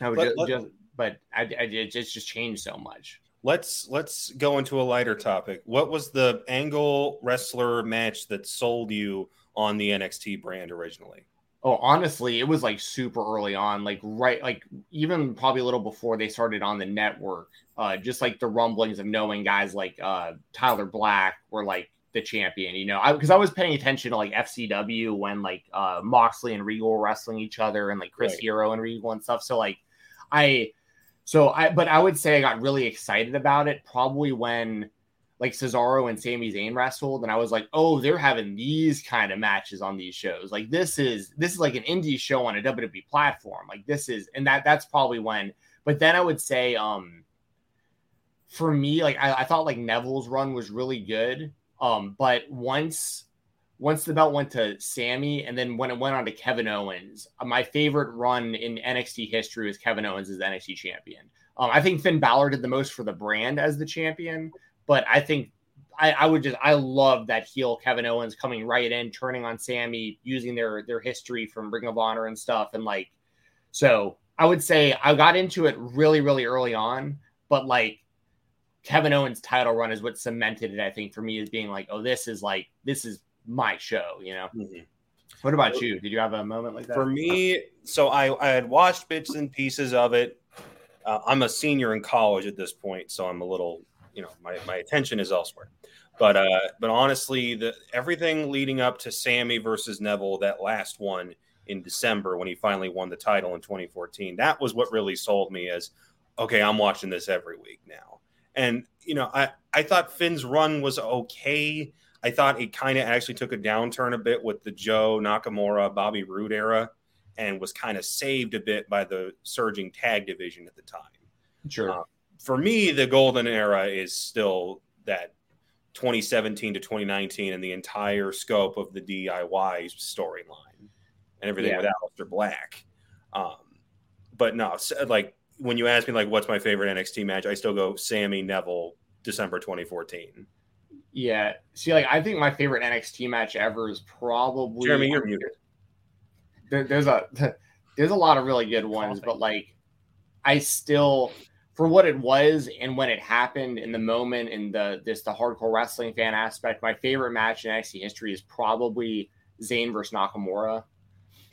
I would but, just, just, but I, I did just just changed so much. Let's let's go into a lighter topic. What was the angle wrestler match that sold you on the NXT brand originally? Oh, honestly, it was like super early on, like right, like even probably a little before they started on the network. Uh, just like the rumblings of knowing guys like uh, Tyler Black were like the champion, you know, because I, I, was paying attention to like FCW when like uh, Moxley and Regal were wrestling each other and like Chris right. Hero and Regal and stuff. So like I, so I, but I would say I got really excited about it probably when like Cesaro and Sami Zayn wrestled, and I was like, oh, they're having these kind of matches on these shows. Like this is this is like an indie show on a WWE platform. Like this is, and that that's probably when. But then I would say, um, for me, like I, I thought like Neville's run was really good. Um, but once once the belt went to Sami, and then when it went on to Kevin Owens, my favorite run in NXT history was Kevin Owens as NXT champion. Um, I think Finn Balor did the most for the brand as the champion, but I think I, I, would just I love that heel Kevin Owens coming right in, turning on Sami, using their their history from Ring of Honor and stuff, and like so I would say I got into it really really early on, but like Kevin Owens' title run is what cemented it. I think for me as being like, oh, this is like this is my show, you know. Mm-hmm. What about you? Did you have a moment like that? For me, so I, I had watched bits and pieces of it. Uh, I'm a senior in college at this point, so I'm a little you know my, my attention is elsewhere. But uh, but honestly, the everything leading up to Sami versus Neville, that last one in December when he finally won the title in 2014, that was what really sold me as okay, I'm watching this every week now. And you know, I I thought Finn's run was okay. I thought it kind of actually took a downturn a bit with the Joe Nakamura, Bobby Roode era, and was kind of saved a bit by the surging tag division at the time. Sure. Uh, for me, the golden era is still that 2017 to 2019 and the entire scope of the DIY storyline and everything yeah. with Aleister Black. Um, but no, like when you ask me, like, what's my favorite NXT match, I still go Sami Neville, December 2014. Yeah. See, like, I think my favorite NXT match ever is probably Jeremy. You're muted. There, there's a there's a lot of really good ones, but like, I still for what it was and when it happened in the moment and the this the hardcore wrestling fan aspect, my favorite match in NXT history is probably Zayn versus Nakamura.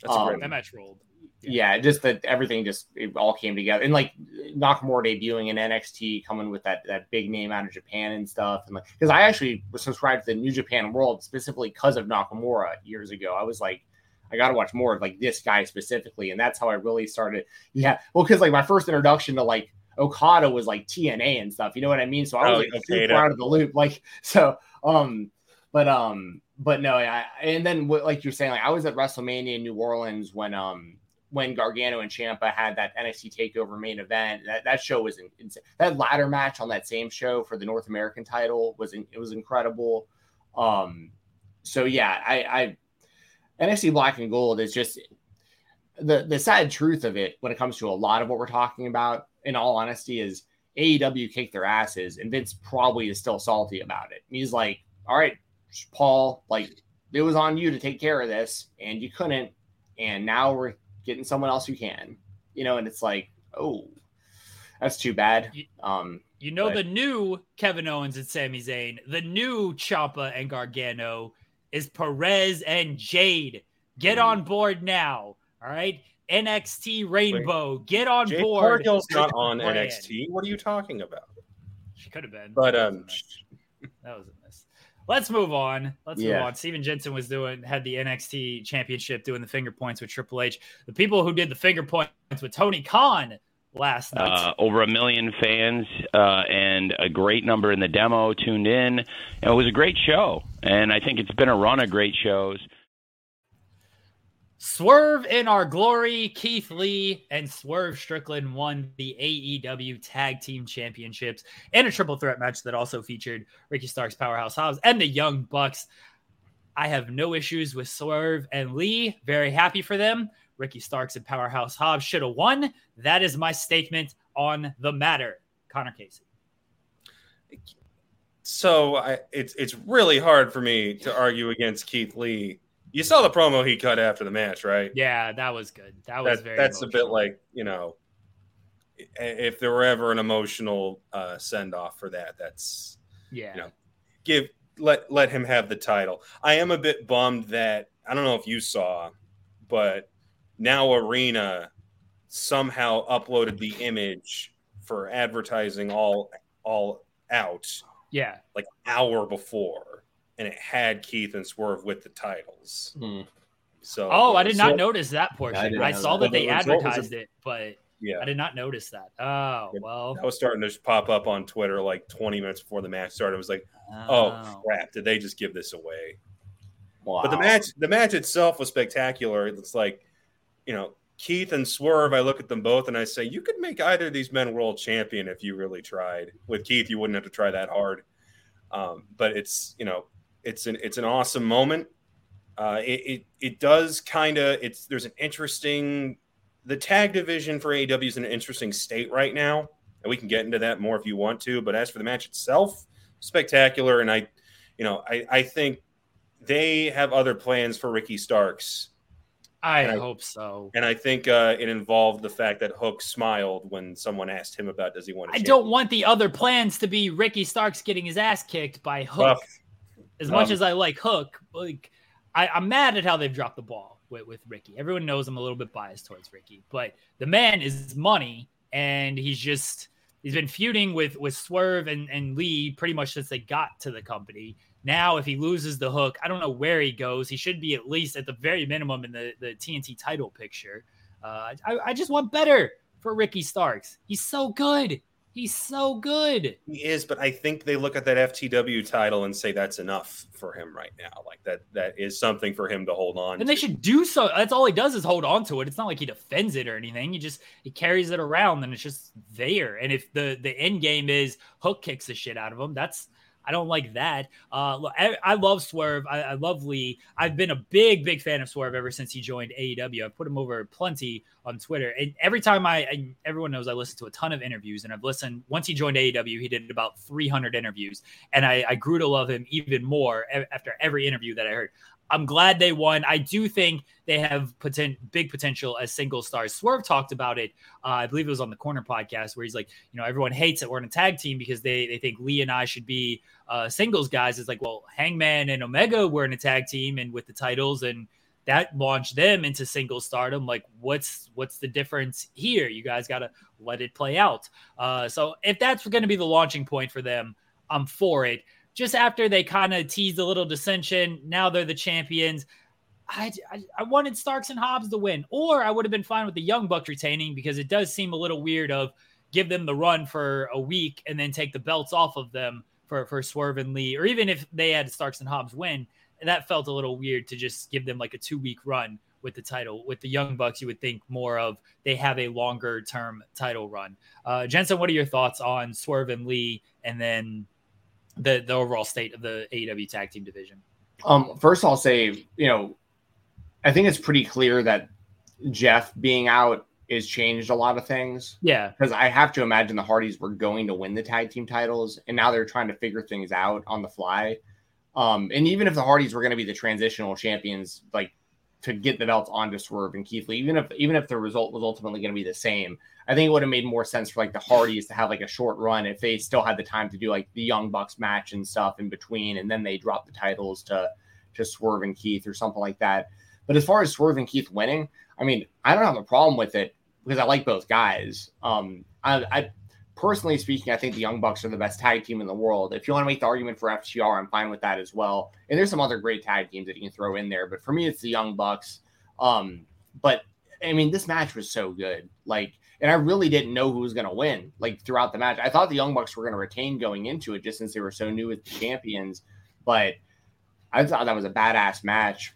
That's um, a great that match rolled. Yeah. yeah, just that everything just it all came together, and like Nakamura debuting in NXT, coming with that that big name out of Japan and stuff, and like because I actually was subscribed to the New Japan World specifically because of Nakamura years ago. I was like, I got to watch more of like this guy specifically, and that's how I really started. Yeah, well, because like my first introduction to like Okada was like TNA and stuff. You know what I mean? So I was oh, like okay, super out of the loop. Like so, um, but um, but no, I and then like you're saying, like I was at WrestleMania in New Orleans when um when Gargano and Ciampa had that NXT Takeover main event. That that show was insane. That ladder match on that same show for the North American title was in, it was incredible. Um, so yeah, I, I NXT Black and Gold is just the the sad truth of it when it comes to a lot of what we're talking about in all honesty, is AEW kicked their asses, and Vince probably is still salty about it. He's like, "All right, Paul, like it was on you to take care of this, and you couldn't, and now we're getting someone else who can." You know, and it's like, oh, that's too bad. Um, you know, but... the new Kevin Owens and Sami Zayn, the new Ciampa and Gargano is Perez and Jade. Get mm. on board now. All right. NXT Rainbow. Wait, Get on Jade board. Cargill's not on NXT. What are you talking about? She could have been. But um, that was a miss. Let's move on. Let's yeah. move on. Steven Jensen was doing had the NXT championship doing the finger points with Triple H. The people who did the finger points with Tony Khan last night. Uh, over a million fans uh, and a great number in the demo tuned in. And It was a great show, and I think it's been a run of great shows. Swerve in our glory, Keith Lee and Swerve Strickland won the AEW Tag Team Championships in a triple threat match that also featured Ricky Starks, Powerhouse Hobbs, and the Young Bucks. I have no issues with Swerve and Lee. Very happy for them. Ricky Starks and Powerhouse Hobbs should have won. That is my statement on the matter. Connor Casey. So I, it's it's really hard for me to argue against Keith Lee you saw the promo he cut after the match, right? Yeah, that was good. That was that, very. That's emotional. a bit like you know, if there were ever an emotional uh, send off for that, that's yeah. You know, give let let him have the title. I am a bit bummed that I don't know if you saw, but now Arena somehow uploaded the image for advertising all all out. Yeah, like hour before, and it had Keith and Swerve with the titles. Hmm. So, oh, I did not notice that portion. I, I saw that, that they advertised it, but yeah, I did not notice that. Oh, well, I was starting to pop up on Twitter like 20 minutes before the match started. I was like, oh, oh crap, did they just give this away? Wow. But the match, the match itself was spectacular. It's like, you know, Keith and Swerve. I look at them both and I say, you could make either of these men world champion if you really tried. With Keith, you wouldn't have to try that hard. Um, but it's you know, it's an it's an awesome moment. Uh, it, it, it does kind of it's there's an interesting the tag division for AEW is in an interesting state right now, and we can get into that more if you want to. But as for the match itself, spectacular, and I, you know, I I think they have other plans for Ricky Starks. I, I hope so. And I think uh, it involved the fact that Hook smiled when someone asked him about does he want to. I don't want the other plans to be Ricky Starks getting his ass kicked by Hook. As much um, as I like Hook, like I, I'm mad at how they've dropped the ball with, with Ricky. Everyone knows I'm a little bit biased towards Ricky, but the man is money, and he's just he's been feuding with with Swerve and, and Lee pretty much since they got to the company. Now, if he loses the hook, I don't know where he goes. He should be at least at the very minimum in the, the TNT title picture. Uh, I, I just want better for Ricky Starks. He's so good. He's so good. He is, but I think they look at that FTW title and say that's enough for him right now. Like that that is something for him to hold on. And to. they should do so. That's all he does is hold on to it. It's not like he defends it or anything. He just he carries it around and it's just there. And if the the end game is Hook kicks the shit out of him, that's I don't like that. Uh, I, I love Swerve. I, I, love Lee. I've been a big, big fan of Swerve ever since he joined AEW. I've put him over plenty on Twitter. And every time I, I, everyone knows I listen to a ton of interviews, and I've listened. Once he joined AEW, he did about 300 interviews, and I, I grew to love him even more after every interview that I heard. I'm glad they won. I do think they have poten- big potential as single stars. Swerve talked about it. Uh, I believe it was on the Corner podcast where he's like, you know, everyone hates that we're in a tag team because they they think Lee and I should be uh, singles guys. It's like, well, Hangman and Omega were in a tag team and with the titles and that launched them into single stardom. Like, what's what's the difference here? You guys got to let it play out. Uh, so if that's going to be the launching point for them, I'm for it just after they kind of teased a little dissension, now they're the champions. I, I, I, wanted Starks and Hobbs to win, or I would have been fine with the Young Bucks retaining because it does seem a little weird of give them the run for a week and then take the belts off of them for, for Swerve and Lee, or even if they had Starks and Hobbs win, that felt a little weird to just give them like a two week run with the title. With the Young Bucks, you would think more of they have a longer term title run. Uh, Jensen, what are your thoughts on Swerve and Lee, and then the the overall state of the AEW tag team division? Um, first I'll say, you know, I think it's pretty clear that Jeff being out is changed a lot of things. Yeah. Because I have to imagine the Hardys were going to win the tag team titles and now they're trying to figure things out on the fly. Um, and even if the Hardys were going to be the transitional champions, like to get the belts onto Swerve and Keith Lee, even if even if the result was ultimately going to be the same, I think it would have made more sense for like the Hardys to have like a short run if they still had the time to do like the Young Bucks match and stuff in between, and then they drop the titles to to Swerve and Keith or something like that. But as far as Swerve and Keith winning, I mean, I don't have a problem with it because I like both guys. Um, I, I personally speaking, I think the Young Bucks are the best tag team in the world. If you want to make the argument for FTR, I'm fine with that as well. And there's some other great tag teams that you can throw in there, but for me, it's the Young Bucks. Um, but I mean, this match was so good. Like, and I really didn't know who was going to win. Like throughout the match, I thought the Young Bucks were going to retain going into it, just since they were so new as champions. But I thought that was a badass match.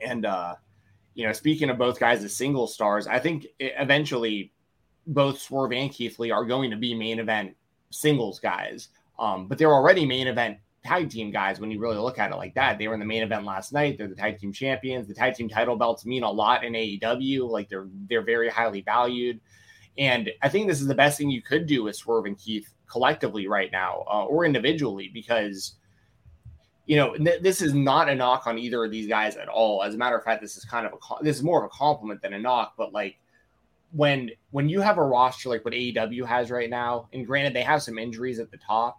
And uh, you know, speaking of both guys as single stars, I think eventually both Swerve and Keith Lee are going to be main event singles guys. Um, but they're already main event tag team guys when you really look at it like that. They were in the main event last night. They're the tag team champions. The tag team title belts mean a lot in AEW. Like they're they're very highly valued. And I think this is the best thing you could do with Swerve and Keith collectively right now uh, or individually because you know th- this is not a knock on either of these guys at all. As a matter of fact, this is kind of a this is more of a compliment than a knock. But like when when you have a roster like what AEW has right now, and granted they have some injuries at the top,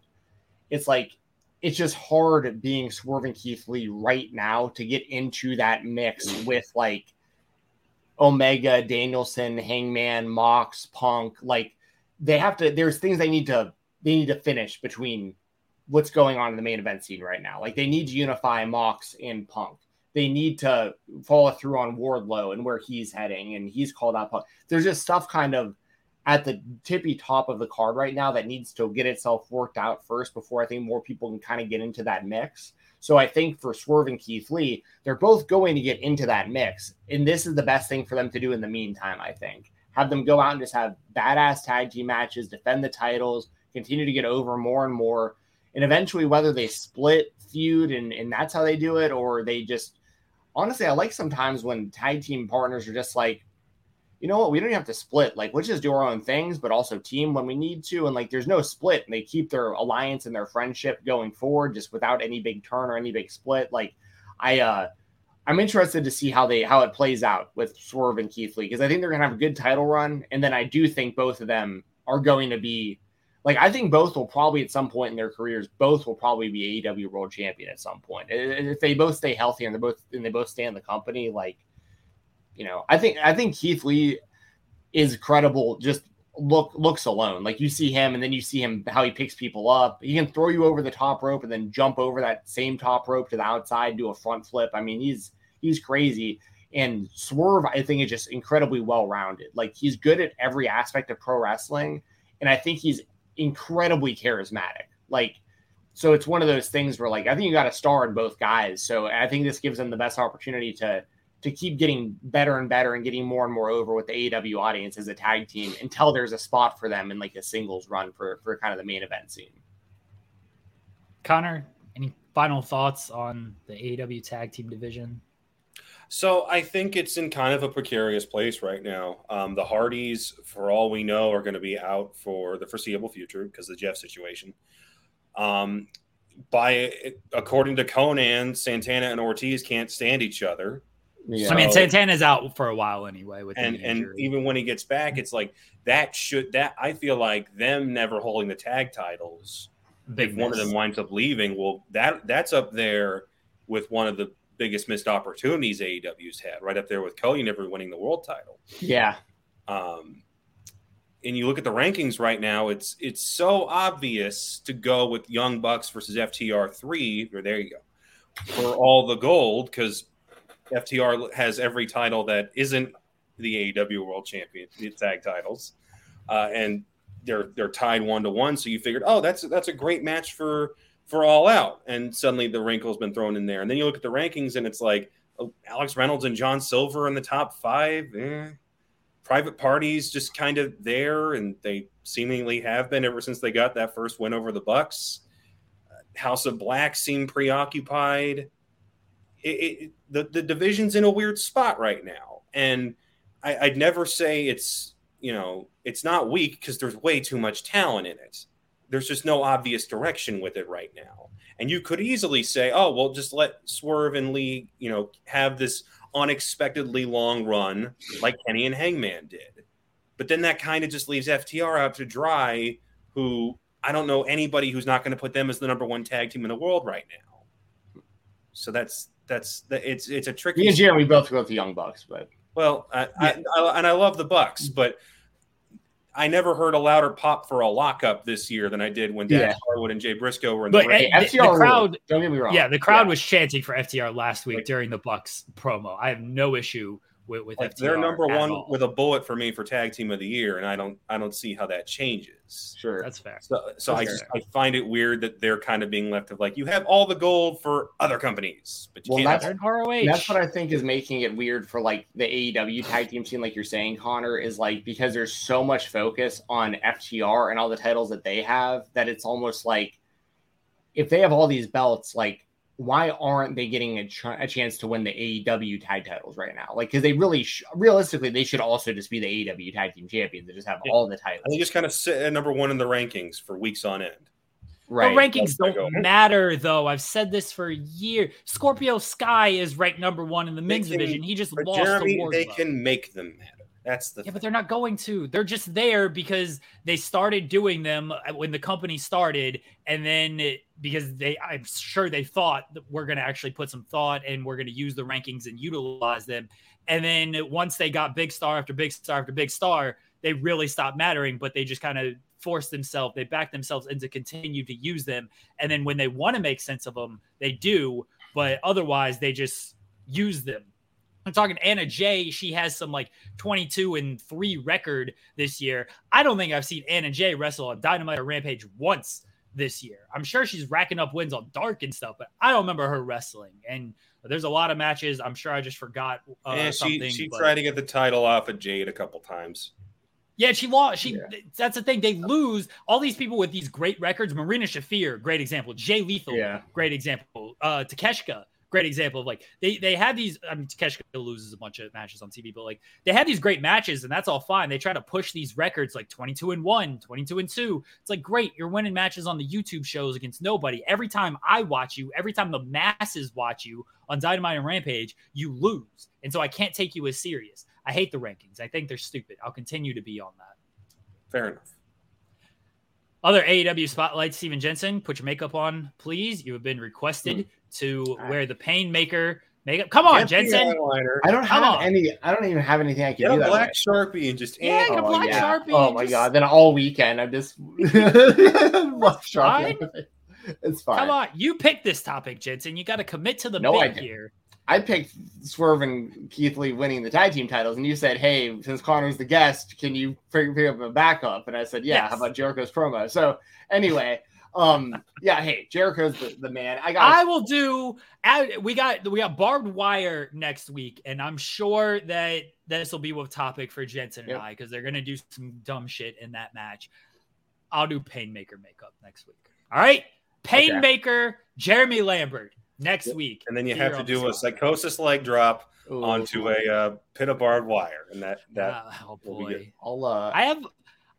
it's like it's just hard being swerving Keith Lee right now to get into that mix with like Omega, Danielson, Hangman, Mox, Punk. Like they have to. There's things they need to. They need to finish between what's going on in the main event scene right now. Like they need to unify Mox and Punk. They need to follow through on Wardlow and where he's heading, and he's called out. There's just stuff kind of at the tippy top of the card right now that needs to get itself worked out first before I think more people can kind of get into that mix. So I think for Swerve and Keith Lee, they're both going to get into that mix. And this is the best thing for them to do in the meantime, I think. Have them go out and just have badass tag team matches, defend the titles, continue to get over more and more. And eventually, whether they split, feud, and, and that's how they do it, or they just honestly, I like sometimes when tag team partners are just like, you know what, we don't even have to split. Like, let's just do our own things, but also team when we need to. And like, there's no split, and they keep their alliance and their friendship going forward just without any big turn or any big split. Like, I, uh, I'm interested to see how they how it plays out with Swerve and Keith Lee because I think they're gonna have a good title run, and then I do think both of them are going to be like I think both will probably at some point in their careers both will probably be AEW World Champion at some point if they both stay healthy and they both and they both stay in the company like you know, I think I think Keith Lee is credible just look looks alone. Like you see him and then you see him how he picks people up. He can throw you over the top rope and then jump over that same top rope to the outside, do a front flip. I mean, he's he's crazy. And Swerve, I think, is just incredibly well rounded. Like he's good at every aspect of pro wrestling. And I think he's incredibly charismatic. Like, so it's one of those things where like I think you got a star in both guys. So I think this gives them the best opportunity to to keep getting better and better and getting more and more over with the AEW audience as a tag team until there's a spot for them in like a singles run for for kind of the main event scene. Connor, any final thoughts on the AEW tag team division? So I think it's in kind of a precarious place right now. Um, the Hardys, for all we know, are going to be out for the foreseeable future because of the Jeff situation. Um, by according to Konnan, Santana and Ortiz can't stand each other. Yeah. I mean, Santana's out for a while anyway. With and and even when he gets back, it's like that should that I feel like them never holding the tag titles. Big if miss. one of them winds up leaving, well, that that's up there with one of the biggest missed opportunities AEW's had, right up there with Cody never winning the world title. Yeah. Um, and you look at the rankings right now, it's it's so obvious to go with Young Bucks versus FTR three, or there you go, for all the gold because FTR has every title that isn't the AEW World Champion the tag titles, uh, and they're they're tied one to one. So you figured, oh, that's that's a great match for for All Out, and suddenly the wrinkle's been thrown in there. And then you look at the rankings, and it's like oh, Alex Reynolds and John Silver in the top five. Eh. Private parties just kind of there, and they seemingly have been ever since they got that first win over the Bucks. House of Black seemed preoccupied it, it, the the division's in a weird spot right now, and I, I'd never say it's you know it's not weak because there's way too much talent in it. There's just no obvious direction with it right now, and you could easily say, oh well, just let Swerve and Lee you know have this unexpectedly long run like Kenny and Hangman did, but then that kind of just leaves FTR out to dry, who I don't know anybody who's not going to put them as the number one tag team in the world right now. So that's that's the, it's it's a tricky. Me and Jeremy both go with the Young Bucks, but well, I, yeah. I, I, and I love the Bucks, but I never heard a louder pop for a lockup this year than I did when Dan yeah. Harwood and Jay Briscoe were in but the, ring. FTR the crowd. Don't get me wrong. Yeah, the crowd yeah. was chanting for FTR last week during the Bucks promo. I have no issue with, with like they're number one all. with a bullet for me for tag team of the year, and I don't I don't see how that changes. Sure, that's fair. So, so I just I find it weird that they're kind of being left of like you have all the gold for other companies, but you well, can't. That's, ROH. that's what I think is making it weird for like the AEW tag team scene, like you're saying, Connor, is like because there's so much focus on FTR and all the titles that they have that it's almost like if they have all these belts, like why aren't they getting a, ch- a, chance to win the AEW tag titles right now? Like, because they really, sh- realistically, they should also just be the AEW tag team champions. They just have yeah. all the titles. And they just kind of sit at number one in the rankings for weeks on end. Right. The rankings That's don't oh. matter, though. I've said this for a year. Scorpio Sky is ranked number one in the men's division. He just lost Jeremy, They can make them matter. That's the yeah, but they're not going to. They're just there because they started doing them uh, when the company started, and then it, because they, I'm sure they thought that we're going to actually put some thought and we're going to use the rankings and utilize them. And then once they got big star after big star after big star, they really stopped mattering. But they just kind of forced themselves, they backed themselves into continue to use them. And then when they want to make sense of them, they do. But otherwise, they just use them I'm talking Anna Jay. She has some like 22 and three record this year. I don't think I've seen Anna Jay wrestle on Dynamite or Rampage once this year. I'm sure she's racking up wins on Dark and stuff, but I don't remember her wrestling. And there's a lot of matches. I'm sure I just forgot. Uh, yeah, she she but... tried to get the title off of Jade a couple times. Yeah, she lost. She yeah. that's the thing. They lose all these people with these great records. Marina Shafir, great example. Jay Lethal, yeah. great example. Uh, Takeshita, great example of like they they had these. I mean, Takeshita loses a bunch of matches on TV, but like they had these great matches, and that's all fine. They try to push these records like 22 and 1, 22 and 2. It's like great, you're winning matches on the YouTube shows against nobody. Every time I watch you, every time the masses watch you on Dynamite and Rampage, you lose. And so I can't take you as serious. I hate the rankings. I think they're stupid. I'll continue to be on that. Fair enough. Other AEW spotlight, Steven Jensen, put your makeup on, please. You have been requested mm. To wear the Painmaker makeup. Come on, Jensen. I don't have on. any. I don't even have anything I can get do. a black sharpie and just yeah, get a black yeah. sharpie. Oh my just... god! Then all weekend I'm just black sharpie. It's fine. Come on, you picked this topic, Jensen. You got to commit to the no, bit here. I picked Swerve and Keith Lee winning the tag team titles, and you said, "Hey, since Connor's the guest, can you pick up a backup?" And I said, "Yeah." Yes. How about Jericho's promo? So anyway, um, yeah. Hey, Jericho's the, the man. I got. I will do. We got we got barbed wire next week, and I'm sure that this will be a topic for Jensen and yep. I because they're gonna do some dumb shit in that match. I'll do Painmaker makeup next week. All right, Painmaker, okay. Jeremy Lambert next week. And then you have to do a psychosis leg drop Ooh. onto a uh, pit of barbed wire, and that that uh, oh boy, I'll, uh... I have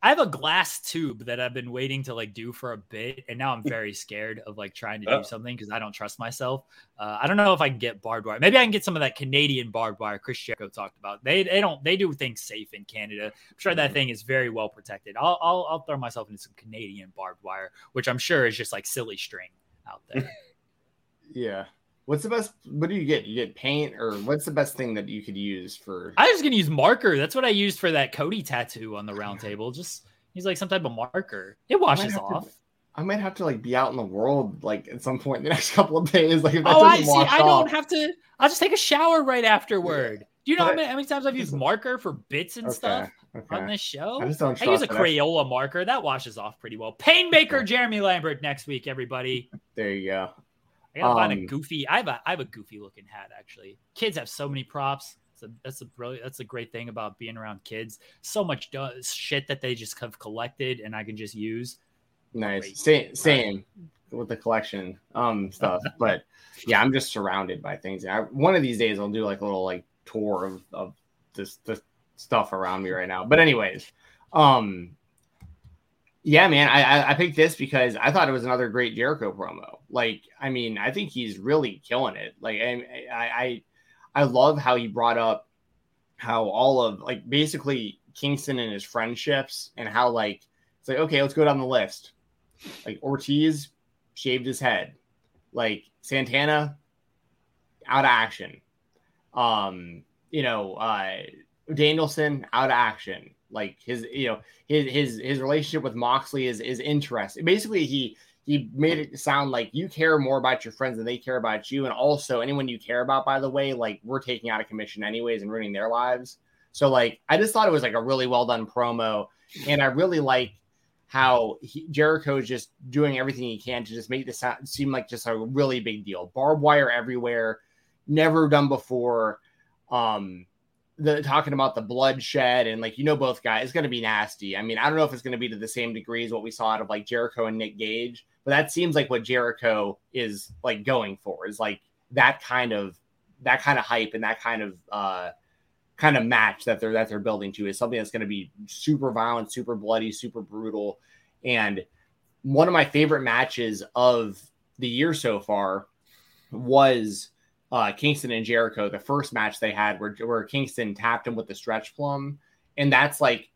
I have a glass tube that I've been waiting to like do for a bit, and now I'm very scared of like trying to do oh. something because I don't trust myself. Uh, I don't know if I can get barbed wire. Maybe I can get some of that Canadian barbed wire Chris Jericho talked about. They they don't they do things safe in Canada. I'm sure that mm-hmm. thing is very well protected. I'll I'll, I'll throw myself into some Canadian barbed wire, which I'm sure is just like silly string out there. Yeah. What's the best? What do you get? You get paint, or what's the best thing that you could use for? I was gonna use marker. That's what I used for that Cody tattoo on the round table. Just use like some type of marker. It washes I off. To, I might have to like be out in the world like at some point in the next couple of days. Like, oh, I see. I don't have to. I'll just take a shower right afterward. Do you know how many, how many, times I've used marker for bits and okay, stuff okay. on this show? I just don't. I use a Crayola marker that washes off pretty well. Painmaker okay. Jeremy Lambert next week, everybody. There you go. I gotta um, find a goofy. I have a I have a goofy looking hat actually. Kids have so many props. So that's a brilliant. That's a great thing about being around kids. So much do- shit that they just have collected, and I can just use. Nice. Same same with the collection um stuff, but yeah, I'm just surrounded by things. I, one of these days, I'll do like a little like tour of of this the stuff around me right now. But anyways, um, yeah, man, I, I picked this because I thought it was another great Jericho promo. Like, I mean, I think he's really killing it. Like, I, I, I love how he brought up how all of like basically Kingston and his friendships and how like it's like okay, let's go down the list. Like Ortiz shaved his head, like Santana out of action. Um, you know, uh, Danielson out of action like his you know his his his relationship with Moxley is is interesting. Basically, he he made it sound like you care more about your friends than they care about you, and also anyone you care about, by the way, like we're taking out of commission anyways and ruining their lives. So like I just thought it was like a really well done promo, and I really like how he, Jericho is just doing everything he can to just make this sound, seem like just a really big deal. Barbed wire everywhere, never done before. Um, the talking about the bloodshed and like you know both guys it's going to be nasty. I mean, I don't know if it's going to be to the same degree as what we saw out of like Jericho and Nick Gage, but that seems like what Jericho is like going for is like that kind of that kind of hype and that kind of uh kind of match that they're that they're building to is something that's going to be super violent, super bloody, super brutal. And one of my favorite matches of the year so far was uh, Kingston and Jericho, the first match they had where, where Kingston tapped him with the stretch plum and that's like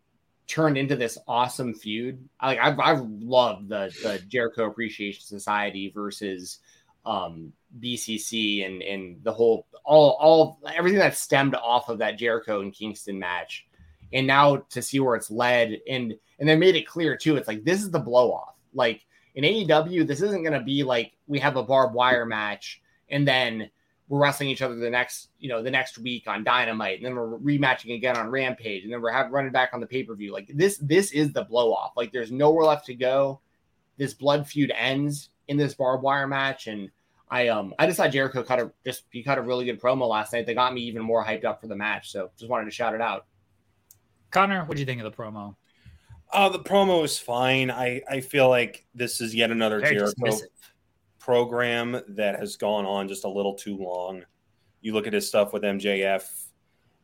turned into this awesome feud. Like I've I've loved the the Jericho Appreciation Society versus um BCC and and the whole all all everything that stemmed off of that Jericho and Kingston match. And now to see where it's led and and they made it clear too. It's like this is the blow off. Like in AEW, this isn't going to be like we have a barbed wire match and then we're wrestling each other the next, you know, the next week on Dynamite, and then we're rematching again on Rampage, and then we're having running back on the pay per view. Like this, this is the blow off. Like there's nowhere left to go. This blood feud ends in this barbed wire match, and I um I just thought Jericho cut a just he cut a really good promo last night. They got me even more hyped up for the match. So just wanted to shout it out. Connor, what do you think of the promo? Uh, the promo is fine. I, I feel like this is yet another Very Jericho dismissive. Program that has gone on just a little too long. You look at his stuff with MJF.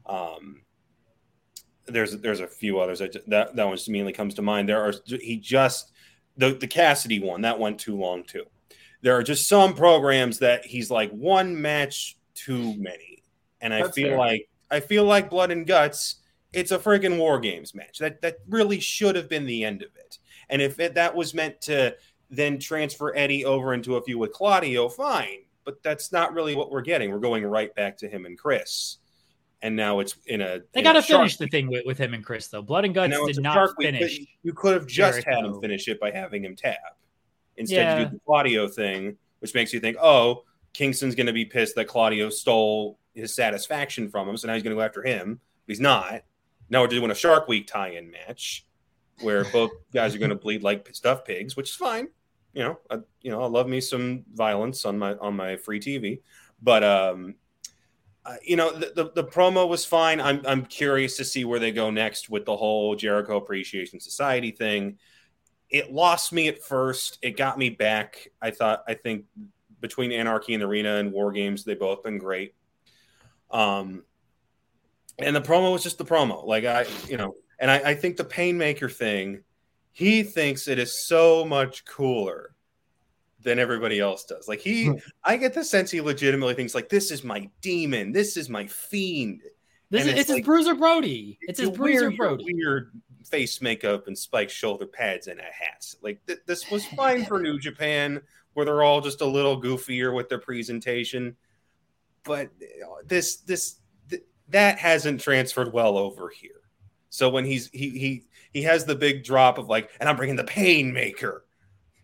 Um, there's there's a few others that that, that one just immediately comes to mind. There are he just the the Cassidy one that went too long too. There are just some programs that he's like one match too many, and I That's feel fair. like I feel like Blood and Guts it's a freaking war games match. That that really should have been the end of it. And if it, that was meant to then transfer Eddie over into a feud with Claudio, fine. But that's not really what we're getting. We're going right back to him and Chris. And now it's in a. They got to finish the thing with, with him and Chris, though. Blood and Guts and did not finish. You could have just Jericho. had him finish it by having him tap. Instead, yeah. you do the Claudio thing, which makes you think, oh, Kingston's going to be pissed that Claudio stole his satisfaction from him. So now he's going to go after him. But he's not. Now we're doing a Shark Week tie-in match where both guys are going to bleed like stuffed pigs, which is fine. You know, I, you know, I love me some violence on my on my free TV, but um, uh, you know, the, the, the promo was fine. I'm I'm curious to see where they go next with the whole Jericho Appreciation Society thing. It lost me at first. It got me back. I thought I think between Anarchy in the Arena and War Games, they both been great. Um, and the promo was just the promo. Like I, you know, and I, I think the Painmaker thing, he thinks it is so much cooler than everybody else does. Like he, hmm. I get the sense he legitimately thinks like this is my demon, this is my fiend. This is, it's, like, his Bruiser Brody. It's, his Bruiser Brody. Weird face makeup and spiked shoulder pads and a hat. Like th- this was fine for New Japan, where they're all just a little goofier with their presentation. But this this that hasn't transferred well over here. So when he's he he he has the big drop of like, and I'm bringing the pain maker.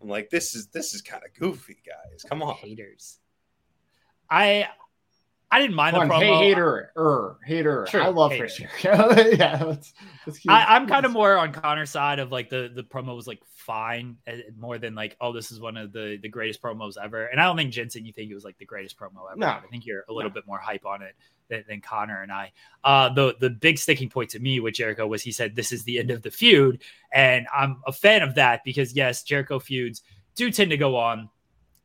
I'm like, this is this is kind of goofy, guys. Come on, haters. I I didn't mind Come the on, promo. Hey, hater, er, hater. Sure, I love hater. Chris yeah, I, am kind of more on Connor's side of like the the promo was like fine, eh, more than like oh this is one of the the greatest promos ever. And I don't think Jensen, you think it was like the greatest promo ever. No, I think you're a little no. bit more hype on it than, than Connor and I. Uh, the the big sticking point to me with Jericho was he said this is the end of the feud, and I'm a fan of that because yes, Jericho feuds do tend to go on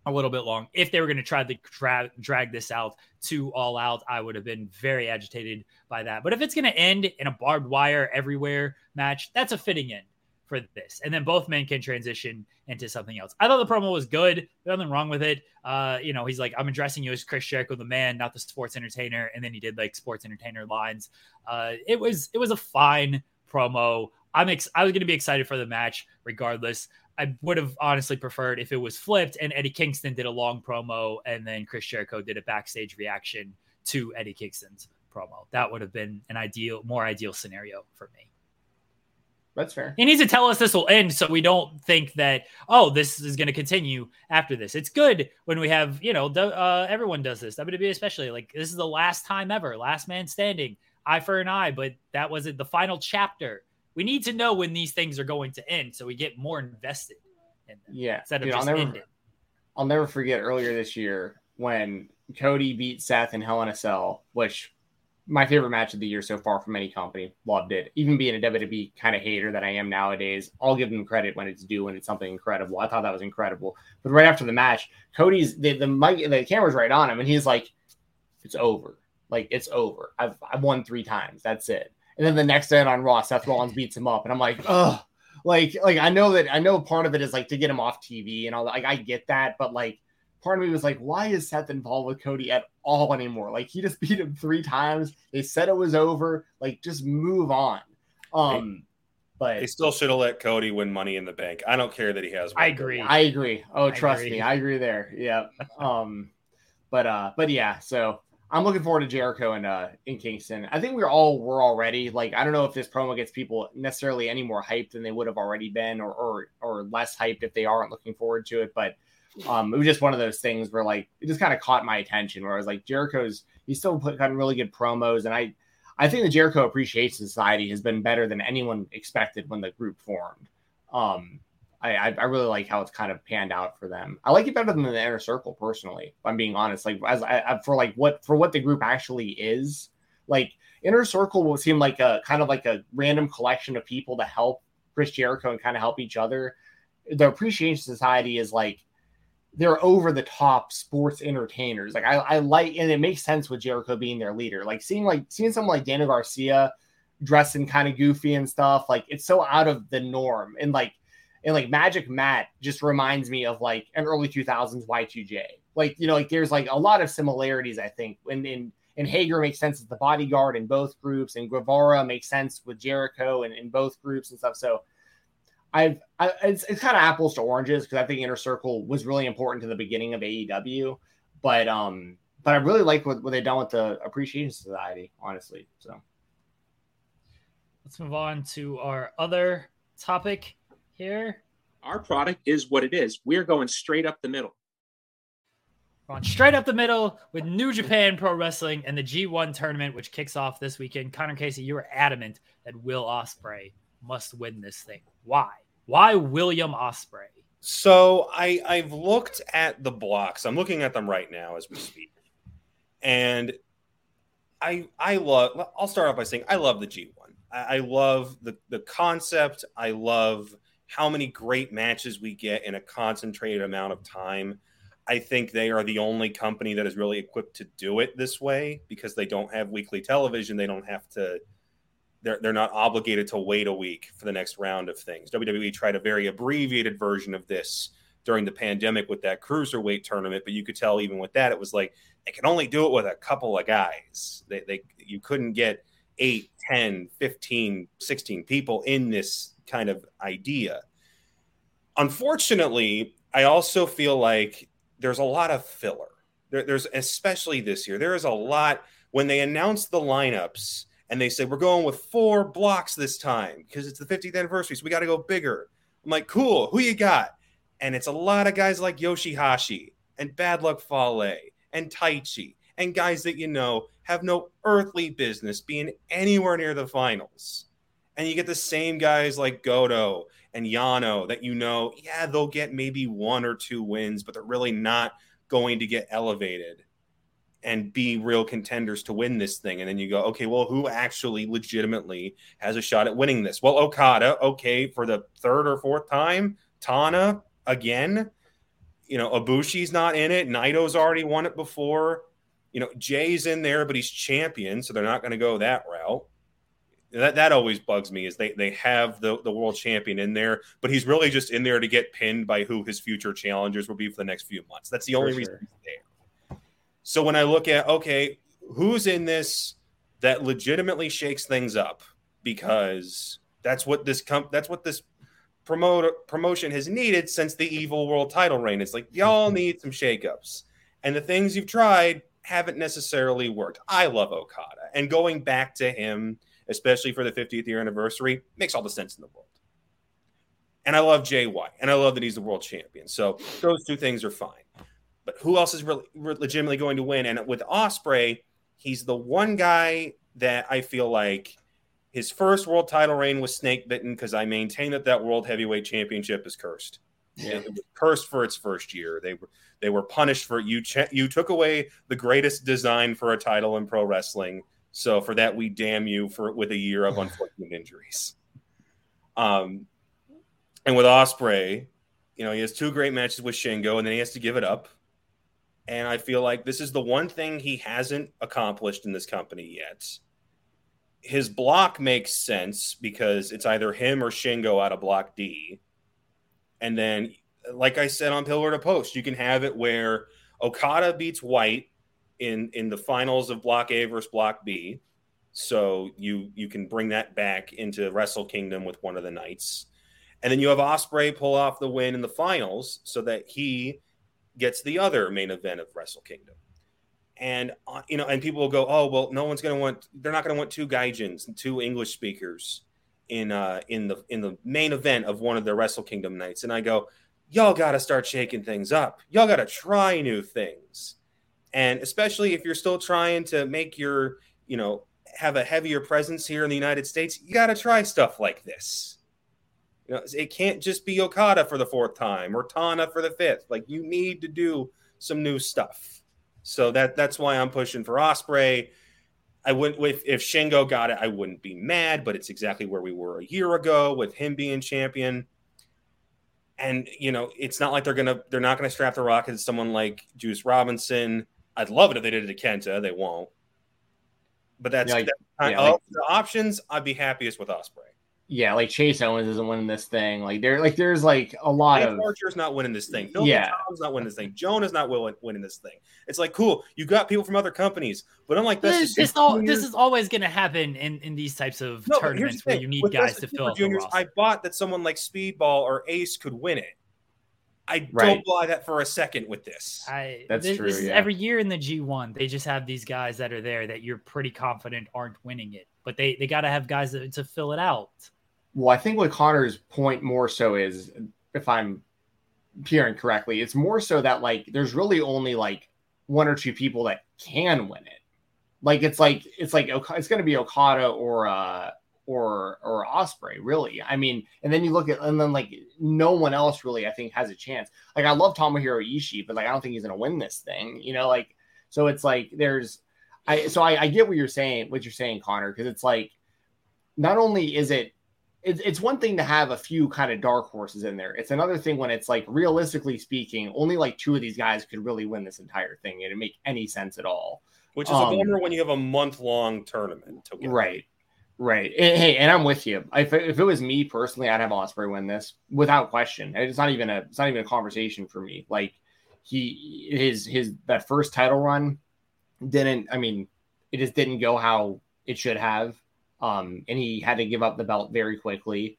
a little bit long. If they were going to try to dra- drag this out to all out, I would have been very agitated by that. But if it's going to end in a barbed wire everywhere match, that's a fitting end for this. And then both men can transition into something else. I thought the promo was good. Nothing wrong with it. Uh, you know, he's like, I'm addressing you as Chris Jericho, the man, not the sports entertainer. And then he did like sports entertainer lines. Uh, it was it was a fine promo. I'm ex- I was going to be excited for the match regardless. I would have honestly preferred if it was flipped and Eddie Kingston did a long promo and then Chris Jericho did a backstage reaction to Eddie Kingston's promo. That would have been an ideal, more ideal scenario for me. That's fair. He needs to tell us this will end so we don't think that, oh, this is going to continue after this. It's good when we have, you know, uh, everyone does this, WWE especially. Like, this is the last time ever, last man standing, eye for an eye, but that wasn't the final chapter we need to know when these things are going to end so we get more invested in them. Yeah. Instead of Dude, just I'll never, I'll never forget earlier this year when Cody beat Seth in Hell in a Cell, which my favorite match of the year so far from any company. Loved it. Even being a WWE kind of hater that I am nowadays, I'll give them credit when it's due and it's something incredible. I thought that was incredible. But right after the match, Cody's the the mic the camera's right on him and he's like, It's over. Like it's over. I've I've won three times. That's it. And then the next day on Raw, Seth Rollins beats him up, and I'm like, oh, like, like I know that I know part of it is like to get him off TV and all. Like I get that, but like part of me was like, why is Seth involved with Cody at all anymore? Like he just beat him three times. They said it was over. Like just move on. Um, but they still should have let Cody win Money in the Bank. I don't care that he has. I agree. I agree. Oh, I trust agree. me, I agree there. Yeah. um, but uh, but yeah. So I'm looking forward to Jericho and uh in Kingston. I think we're all we're already like I don't know if this promo gets people necessarily any more hyped than they would have already been, or or or less hyped if they aren't looking forward to it. But um, it was just one of those things where like it just kind of caught my attention. Where I was like, Jericho's he's still put gotten really good promos, and I I think the Jericho Appreciation Society has been better than anyone expected when the group formed. Um, I, I really like how it's kind of panned out for them. I like it better than the inner circle personally. If I'm being honest, like as I, for like what for what the group actually is, like inner circle will seem like a kind of like a random collection of people to help Chris Jericho and kind of help each other. The Appreciation Society is like they're over the top sports entertainers. Like I, I like, and it makes sense with Jericho being their leader. Like seeing like seeing someone like Daniel Garcia dressing kind of goofy and stuff. Like it's so out of the norm. And like and like Magic Matt just reminds me of like an early 2000s Y2J. Like you know, like there's like a lot of similarities. I think and in and Hager makes sense as the bodyguard in both groups, and Guevara makes sense with Jericho and in both groups and stuff. So I've I, it's, it's kind of apples to oranges because I think Inner Circle was really important to the beginning of AEW, but um, but I really like what, what they've done with the Appreciation Society, honestly. So let's move on to our other topic here. Our product is what it is. We're going straight up the middle. Going straight up the middle with New Japan Pro Wrestling and the G1 tournament, which kicks off this weekend. Connor Casey, you were adamant that Will Ospreay must win this thing. Why? Why William Ospreay? So I I've looked at the blocks. I'm looking at them right now as we speak, and I I love. I'll start off by saying I love the G1. I, I love the the concept. I love how many great matches we get in a concentrated amount of time. I think they are the only company that is really equipped to do it this way because they don't have weekly television. They don't have to they're they're not obligated to wait a week for the next round of things. WWE tried a very abbreviated version of this during the pandemic with that cruiserweight tournament, but you could tell even with that it was like they can only do it with a couple of guys. They, they you couldn't get 8, 10, 15, 16 people in this kind of idea. Unfortunately, I also feel like there's a lot of filler. There, there's especially this year. There is a lot when they announce the lineups and they say we're going with four blocks this time because it's the 50th anniversary, so we got to go bigger. I'm like, cool. Who you got? And it's a lot of guys like Yoshihashi and Bad Luck Fale and Taichi and guys that you know have no earthly business being anywhere near the finals. And you get the same guys like Goto and Yano that you know, yeah, they'll get maybe one or two wins, but they're really not going to get elevated and be real contenders to win this thing. And then you go, okay, well, who actually legitimately has a shot at winning this? Well, Okada, okay, for the third or fourth time. Tana again. You know, Ibushi's not in it. Naito's already won it before. You know, Jay's in there, but he's champion, so they're not going to go that route. That that always bugs me is they they have the the world champion in there, but he's really just in there to get pinned by who his future challengers will be for the next few months. That's the only reason he's there. So when I look at okay, who's in this that legitimately shakes things up because that's what this comp that's what this promote promotion has needed since the evil world title reign. It's like y'all need some shakeups. And the things you've tried haven't necessarily worked. I love Okada. And going back to him, especially for the 50th year anniversary, makes all the sense in the world. And I love Jay White, and I love that he's the world champion. So those two things are fine. But who else is really, legitimately going to win? And with Ospreay, he's the one guy that I feel like his first world title reign was snake bitten because I maintain that that world heavyweight championship is cursed. Yeah. It was cursed for its first year. They were they were punished for you. Ch- you took away the greatest design for a title in pro wrestling. So for that, we damn you for with a year of unfortunate injuries. Um, and with Ospreay, you know he has two great matches with Shingo, and then he has to give it up. And I feel like this is the one thing he hasn't accomplished in this company yet. His block makes sense because it's either him or Shingo out of block D. And then, like I said on Pillar to Post, you can have it where Okada beats White in, in the finals of block A versus block B. So you you can bring that back into Wrestle Kingdom with one of the nights. And then you have Ospreay pull off the win in the finals so that he gets the other main event of Wrestle Kingdom. And uh, you know, and people will go, "Oh, well, no one's going to want they're not going to want two Gaijins and two English speakers in uh in the in the main event of one of the Wrestle Kingdom nights." And I go, "Y'all got to start shaking things up. Y'all got to try new things." And especially if you're still trying to make your, you know, have a heavier presence here in the United States, you got to try stuff like this. You know, it can't just be Okada for the fourth time or Tana for the fifth. Like you need to do some new stuff. So that that's why I'm pushing for ospreay I wouldn't if, if Shingo got it, I wouldn't be mad, but it's exactly where we were a year ago with him being champion. And you know, it's not like they're gonna they're not gonna strap the rocket to someone like Juice Robinson. I'd love it if they did it to Kenta. They won't. But that's, yeah, that's yeah, like, the options. I'd be happiest with Ospreay. Yeah, like Chase Owens isn't winning this thing. Like there, like there's like a lot Dave of Archer's not winning this thing. Phil yeah, Tom's not winning this thing. Joan is not winning this thing. It's like cool. You got people from other companies, but I'm like this. This, all, this is always going to happen in in these types of no, tournaments where you need With guys to fill. Juniors, I bought that someone like Speedball or Ace could win it. I right. don't buy that for a second with this. I, That's this, true. This yeah. every year in the G1, they just have these guys that are there that you're pretty confident aren't winning it, but they they got to have guys that, to fill it out. Well, I think what Connor's point more so is, if I'm hearing correctly, it's more so that like there's really only like one or two people that can win it. Like it's like it's like it's going to be Okada or uh or or Ospreay, really. I mean, and then you look at and then like no one else really, I think, has a chance. Like I love Tomohiro Ishii, but like I don't think he's gonna win this thing. You know, like so it's like there's I so I, I get what you're saying, what you're saying, Connor, because it's like not only is it it's, it's one thing to have a few kind of dark horses in there. It's another thing when it's like realistically speaking, only like two of these guys could really win this entire thing and it make any sense at all. Which is um, a bummer when you have a month long tournament. right. Right. And, hey, and I'm with you. If, if it was me personally, I'd have Ospreay win this without question. It's not even a it's not even a conversation for me. Like he his his that first title run didn't. I mean, it just didn't go how it should have. Um, and he had to give up the belt very quickly.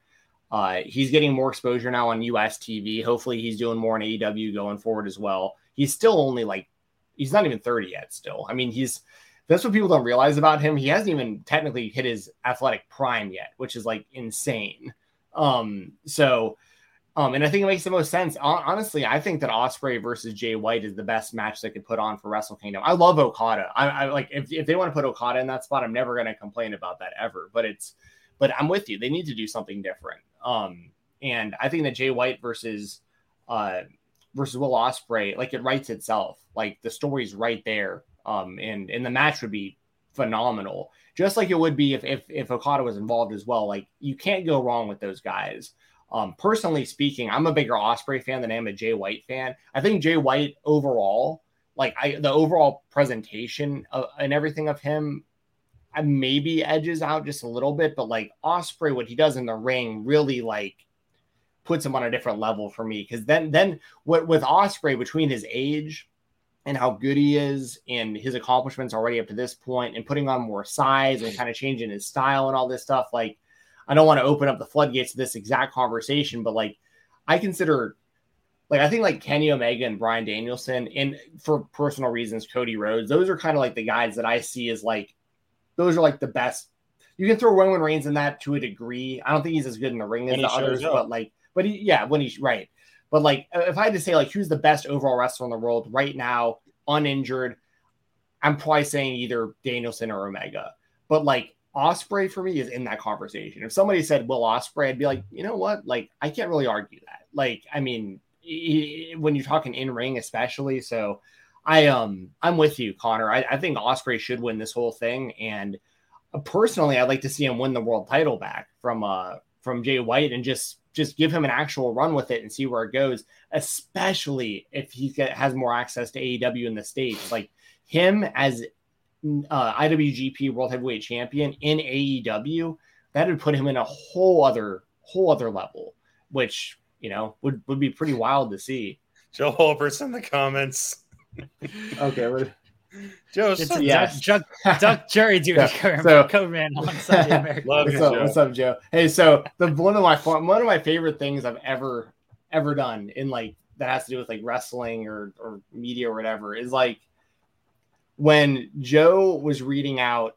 Uh, he's getting more exposure now on US TV. Hopefully, he's doing more on AEW going forward as well. He's still only like he's not even 30 yet. Still, I mean, he's that's what people don't realize about him. He hasn't even technically hit his athletic prime yet, which is like insane. Um, so, um, and I think it makes the most sense. Honestly, I think that Ospreay versus Jay White is the best match they could put on for Wrestle Kingdom. I love Okada. I, I like if, if they want to put Okada in that spot, I'm never going to complain about that ever. But it's, but I'm with you. They need to do something different. Um, and I think that Jay White versus, uh, versus Will Ospreay, like it writes itself. Like the story's right there um, and and the match would be phenomenal, just like it would be if if if Okada was involved as well. Like you can't go wrong with those guys. Um, personally speaking, I'm a bigger Ospreay fan than I am a Jay White fan. I think Jay White overall, like I, the overall presentation of, and everything of him, maybe edges out just a little bit, but like Ospreay, what he does in the ring really like puts him on a different level for me. Because then, then what with Ospreay between his age and how good he is and his accomplishments already up to this point and putting on more size and kind of changing his style and all this stuff. Like, I don't want to open up the floodgates to this exact conversation, but like, I consider, like, I think like Kenny Omega and brian Danielson, and for personal reasons, Cody Rhodes, those are kind of like the guys that I see as like, those are like the best. You can throw Roman Reigns in that to a degree. I don't think he's as good in the ring as the others, up. but like, but he, yeah, when he's right. But like, if I had to say like who's the best overall wrestler in the world right now, uninjured, I'm probably saying either Danielson or Omega. But like Ospreay for me is in that conversation. If somebody said Will Ospreay, I'd be like, you know what? Like I can't really argue that. Like I mean, he, when you're talking in ring, especially. So I um I'm with you, Connor. I, I think Ospreay should win this whole thing, and uh, personally, I'd like to see him win the world title back from uh from Jay White and just just give him an actual run with it and see where it goes, especially if he has more access to AEW in the States. Like him as uh, IWGP World Heavyweight Champion in AEW, that would put him in a whole other whole other level, which you know would would be pretty wild to see. Joe Holbert's in the comments. okay, Joe, it's a yes. duck, duck, duck jury duty yeah. so, code man on Sunday American. what's up? Joe. What's up, Joe? Hey, so the one of my one of my favorite things I've ever ever done in like that has to do with like wrestling or or media or whatever is like when Joe was reading out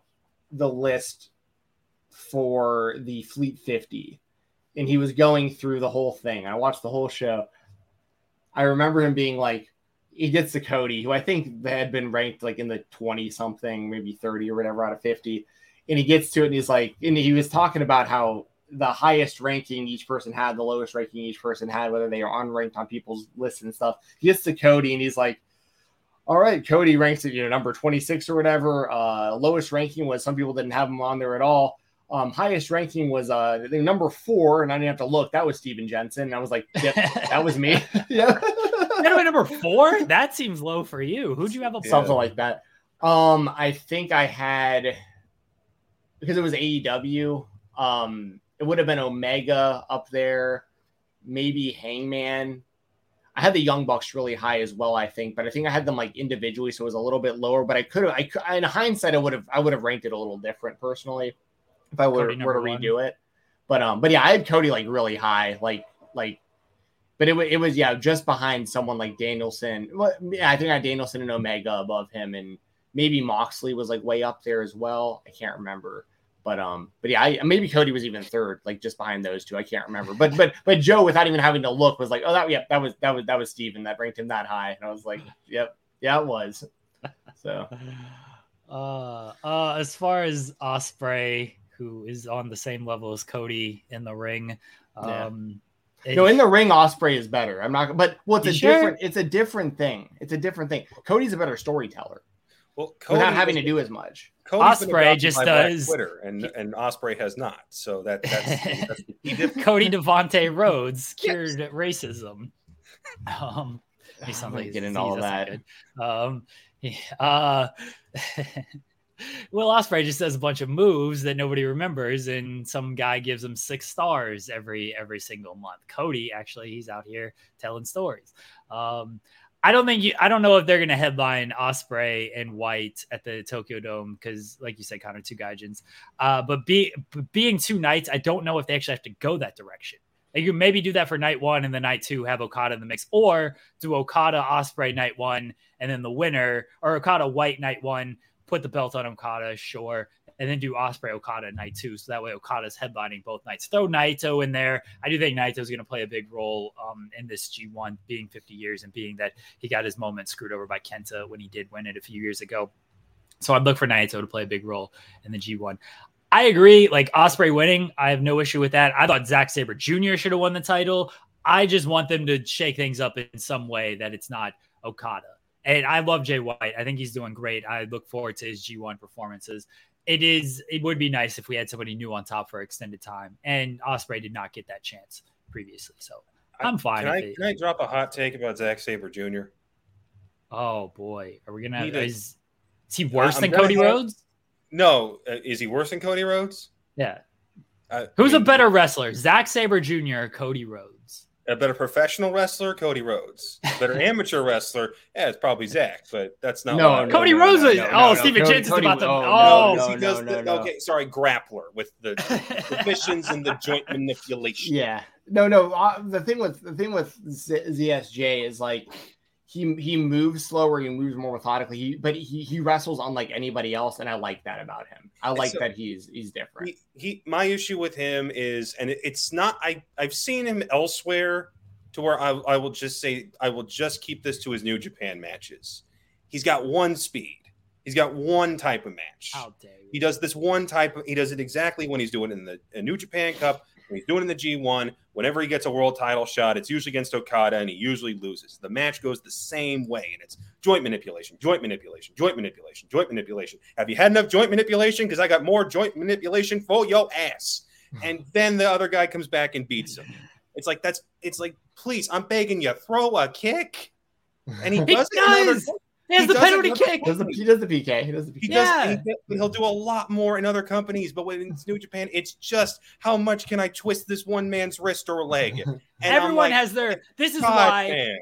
the list for the Fleet 50 and he was going through the whole thing. I watched the whole show. I remember him being like, he gets to Cody, who I think had been ranked like in the 20 something, maybe 30 or whatever out of 50. And he gets to it and he's like, and he was talking about how the highest ranking each person had, the lowest ranking each person had, whether they are unranked on people's lists and stuff. He gets to Cody and he's like, all right, Cody ranks at you know number 26 or whatever. Uh, lowest ranking was some people didn't have him on there at all. Um, highest ranking was uh, number four, and I didn't have to look. That was Steven Jensen. And I was like, yep, that was me. yeah. Anyway, number four? That seems low for you. Who'd you have up? Something like that. Um, I think I had because it was AEW. Um, it would have been Omega up there, maybe Hangman. I had the Young Bucks really high as well, I think, but I think I had them like individually, so it was a little bit lower. But I could have, I in hindsight, I would have, I would have ranked it a little different personally if I were, were to redo one. it. But um, but yeah, I had Cody like really high, like like, but it, it was yeah just behind someone like Danielson. Well, I think I had Danielson and Omega above him, and maybe Moxley was like way up there as well. I can't remember. But um, but yeah, I, maybe Cody was even third, like just behind those two. I can't remember. But but but Joe, without even having to look, was like, oh that yeah, that was that was that was Steven that ranked him that high, and I was like, yep, yeah, it was. So, uh, uh, as far as Ospreay, who is on the same level as Cody in the ring, um. Yeah. No, in the ring, Ospreay is better. I'm not, but well, it's a sure? different? It's a different thing. It's a different thing. Cody's a better storyteller. Well, Cody without having to do as much. Cody's Ospreay just does Twitter, and and Ospreay has not. So that that's, that's Cody Devonte Rhodes cured yes. racism. Um, he sounds like getting all that. Um, uh, Will Ospreay just does a bunch of moves that nobody remembers, and some guy gives him six stars every every single month. Cody actually, he's out here telling stories. Um, I don't think you. I don't know if they're going to headline Ospreay and White at the Tokyo Dome because, like you said, Connor, two Gaijins. Uh, but be, being two nights, I don't know if they actually have to go that direction. Like you maybe do that for night one and then night two have Okada in the mix, or do Okada Ospreay night one and then the winner, or Okada White night one, put the belt on Okada, sure, and then do Ospreay Okada night two. So that way Okada's headlining both nights. Throw Naito in there. I do think Naito is going to play a big role um, in this G1 being 50 years and being that he got his moment screwed over by Kenta when he did win it a few years ago. So I'd look for Naito to play a big role in the G1. I agree. Like Ospreay winning, I have no issue with that. I thought Zack Sabre Jr. should have won the title. I just want them to shake things up in some way that it's not Okada. And I love Jay White. I think he's doing great. I look forward to his G1 performances it is it would be nice if we had somebody new on top for extended time. And Ospreay did not get that chance previously, so I'm fine. Can I, can I drop a hot take about Zack Sabre Jr.? Oh boy, are we gonna? Is, is he worse uh, than Cody Rhodes? No, uh, is he worse than Cody Rhodes? Yeah. Uh, Who's I mean, a better wrestler, Zack Sabre Jr. or Cody Rhodes? A better professional wrestler, Cody Rhodes. A better amateur wrestler, yeah, it's probably Zack, but that's not. No, no Cody no, Rhodes. No, no, oh, Steven Jensen's about the. Oh, oh he does the, Okay, sorry, grappler with the positions and the joint manipulation. Yeah, no, no. Uh, the thing with the thing with Z- ZSJ is like he he moves slower, he moves more methodically. He, but he he wrestles unlike anybody else, and I like that about him. I like so, that he's he's different. He, he, my issue with him is, and it, it's not. I I've seen him elsewhere to where I I will just say I will just keep this to his New Japan matches. He's got one speed. He's got one type of match. How dare. He does this one type of. He does it exactly when he's doing it in the New Japan Cup when he's doing in the G1, whenever he gets a world title shot, it's usually against Okada and he usually loses. The match goes the same way and it's joint manipulation, joint manipulation, joint manipulation, joint manipulation. Have you had enough joint manipulation? Because I got more joint manipulation for your ass. And then the other guy comes back and beats him. It's like, that's, it's like, please, I'm begging you, throw a kick. And he does it. He has he the penalty kick. Does the, he does the PK. He does the PK. He yeah. Does, he, will do a lot more in other companies, but when it's New Japan, it's just how much can I twist this one man's wrist or leg? And Everyone like, has their. This is God why. Man.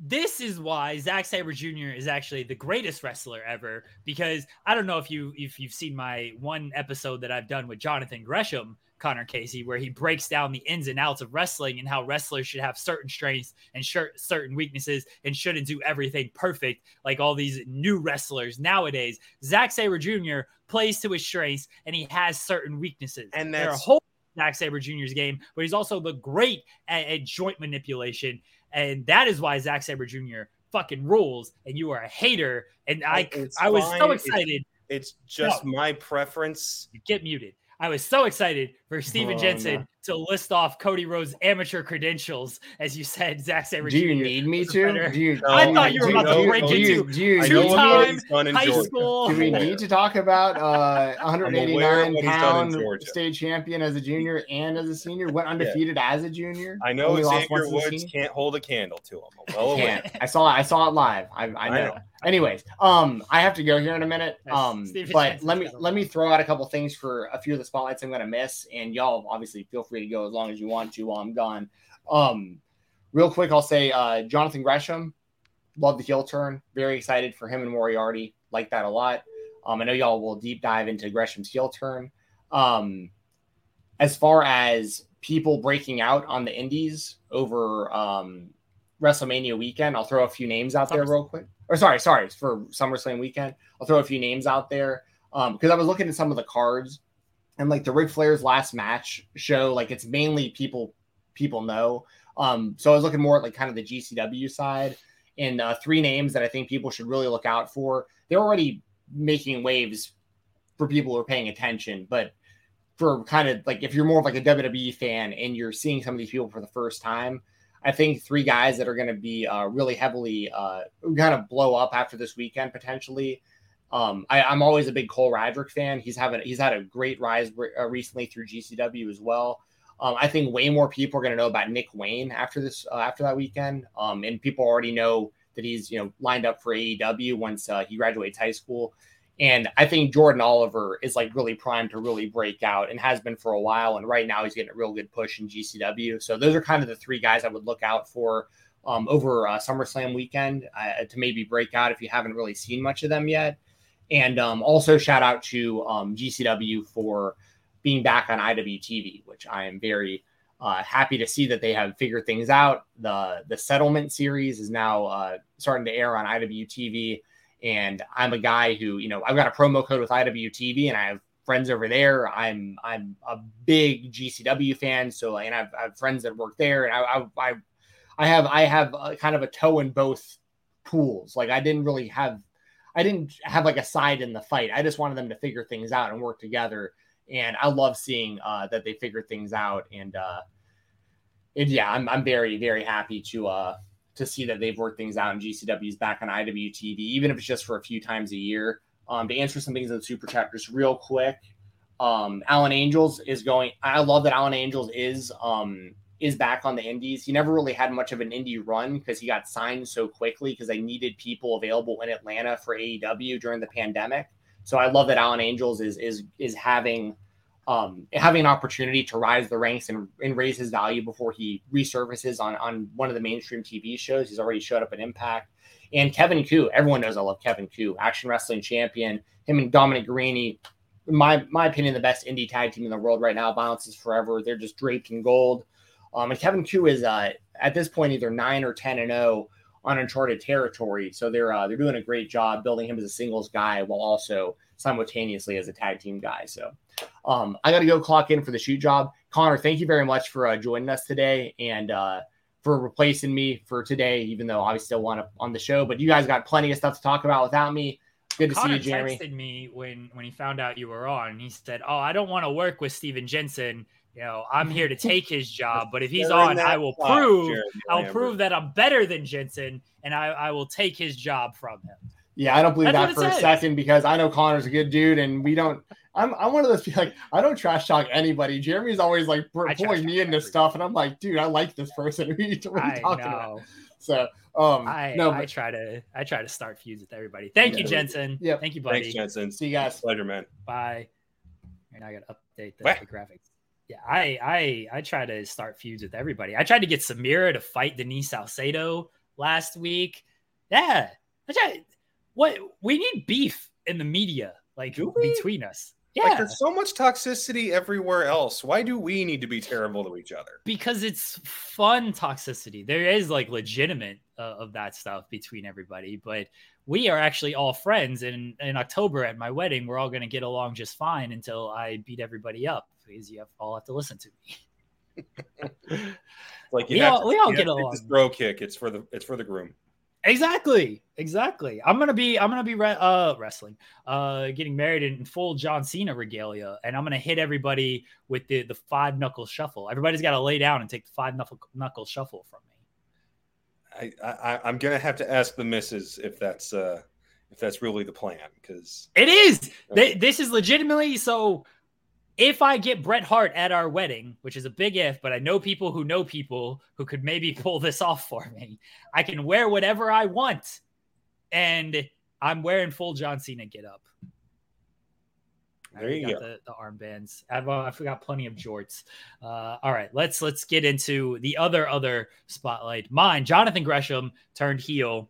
this is why Zack Sabre Jr. is actually the greatest wrestler ever. Because I don't know if you if you've seen my one episode that I've done with Jonathan Gresham, Connor Casey, where he breaks down the ins and outs of wrestling and how wrestlers should have certain strengths and certain weaknesses and shouldn't do everything perfect like all these new wrestlers nowadays. Zack Sabre Jr. plays to his strengths and he has certain weaknesses. And there are whole Zack Sabre Jr.'s game, but he's also the great at, at joint manipulation and that is why Zack Sabre Jr. fucking rules, and you are a hater. And I, it's I was fine. so excited. It's, it's just no. my preference. get muted. I was so excited for Steven oh, Jensen no. to list off Cody Rhodes' amateur credentials, as you said, Zack Sabre. Do you Jr. need me to? Do you, I thought you were about know, to break into two-time high school. Do we need to talk about uh, 189 pound state champion as a junior and as a senior? Went undefeated yeah. as a junior. I know Xavier Woods can't hold a candle to him. Well I can't. I saw. I saw it live. I, I know. I know. Anyways, um, I have to go here in a minute. Um, but let me let me throw out a couple things for a few of the spotlights I'm going to miss, and y'all obviously feel free to go as long as you want to while I'm gone. Um, real quick, I'll say uh, Jonathan Gresham, love the heel turn. Very excited for him and Moriarty. Like that a lot. Um, I know y'all will deep dive into Gresham's heel turn. Um, as far as people breaking out on the indies over um, WrestleMania weekend, I'll throw a few names out there real quick. Or sorry, sorry, for SummerSlam weekend, I'll throw a few names out there because um, I was looking at some of the cards and like the Ric Flair's last match show, like it's mainly people people know. Um, so I was looking more at like kind of the GCW side and uh, three names that I think people should really look out for. They're already making waves for people who are paying attention, but for kind of like if you're more of like a WWE fan and you're seeing some of these people for the first time, I think three guys that are going to be uh, really heavily uh, kind of blow up after this weekend potentially. Um, I, am always a big Cole Radrick fan. He's having he's had a great rise uh, recently through GCW as well. Um, I think way more people are going to know about Nick Wayne after this uh, after that weekend, um, and people already know that he's you know lined up for AEW once uh, he graduates high school. And I think Jordan Oliver is like really primed to really break out and has been for a while. And right now he's getting a real good push in GCW. So those are kind of the three guys I would look out for um, over uh, SummerSlam weekend uh, to maybe break out if you haven't really seen much of them yet. And um, also shout out to um, GCW for being back on IWTV, which I am very uh, happy to see that they have figured things out. The the settlement series is now uh, starting to air on IWTV, and I'm a guy who you know I've got a promo code with IWTV, and I have friends over there. I'm I'm a big GCW fan, so and I've, I have friends that work there, and I I I have I have kind of a toe in both pools. Like I didn't really have I didn't have like a side in the fight. I just wanted them to figure things out and work together. And I love seeing uh, that they figured things out. And, uh, yeah, I'm, I'm very, very happy to, uh, to see that they've worked things out and GCW's back on IWTV, even if it's just for a few times a year. Um, to answer some things in the super chat just real quick. Um, Alan Angels is going. I love that Alan Angels is um, is back on the indies. He never really had much of an indie run because he got signed so quickly because they needed people available in Atlanta for AEW during the pandemic. So I love that Alan Angels is is is having um, having an opportunity to rise the ranks and, and raise his value before he resurfaces on on one of the mainstream TV shows. He's already showed up at Impact. And Kevin Ku, everyone knows I love Kevin Ku, action wrestling champion. Him and Dominic in my my opinion, the best indie tag team in the world right now. Violence is forever. They're just draped in gold. Um, and Kevin Ku is uh, at this point either nine or ten and zero on uncharted territory. So they're uh, they're doing a great job building him as a singles guy while also simultaneously as a tag team guy. So um, I got to go clock in for the shoot job. Connor, thank you very much for uh, joining us today and uh, for replacing me for today, even though I still want to on the show. But you guys got plenty of stuff to talk about without me. Good to Connor see you, Jeremy. texted me when when he found out you were on. He said, "Oh, I don't want to work with Steven Jensen you know, I'm here to take his job, but if he's on, I will prove I'll prove that I'm better than Jensen and I, I will take his job from him. Yeah, I don't believe That's that for a second because I know Connor's a good dude and we don't I'm I'm one of those people like I don't trash talk anybody. Jeremy's always like pulling me into stuff and I'm like, dude, I like this person. what are you talking know. about? So um I no, I try to I try to start feuds with everybody. Thank yeah. you, Jensen. Yeah. Thank you, buddy. Thanks, Jensen. See you guys. Pleasure, man. Bye. And I gotta update the, the graphics. Yeah, I I I try to start feuds with everybody. I tried to get Samira to fight Denise Salcedo last week. Yeah, what we need beef in the media, like between us. Yeah, like there's so much toxicity everywhere else. Why do we need to be terrible to each other? Because it's fun toxicity. There is like legitimate uh, of that stuff between everybody, but we are actually all friends. And in October at my wedding, we're all going to get along just fine until I beat everybody up because you have, all have to listen to me. like you we all, to, we all get along. This bro kick. It's for the it's for the groom. Exactly, exactly. I'm gonna be I'm gonna be re- uh wrestling, uh getting married in full John Cena regalia, and I'm gonna hit everybody with the the five knuckle shuffle. Everybody's got to lay down and take the five knuckle knuckle shuffle from. I, I I'm gonna have to ask the missus if that's uh if that's really the plan because it is. They, this is legitimately so if I get Bret Hart at our wedding, which is a big if, but I know people who know people who could maybe pull this off for me, I can wear whatever I want. And I'm wearing full John Cena get up. There you go. The, the armbands. I've, uh, I've got plenty of jorts. Uh, all right, let's let's get into the other other spotlight. Mine, Jonathan Gresham turned heel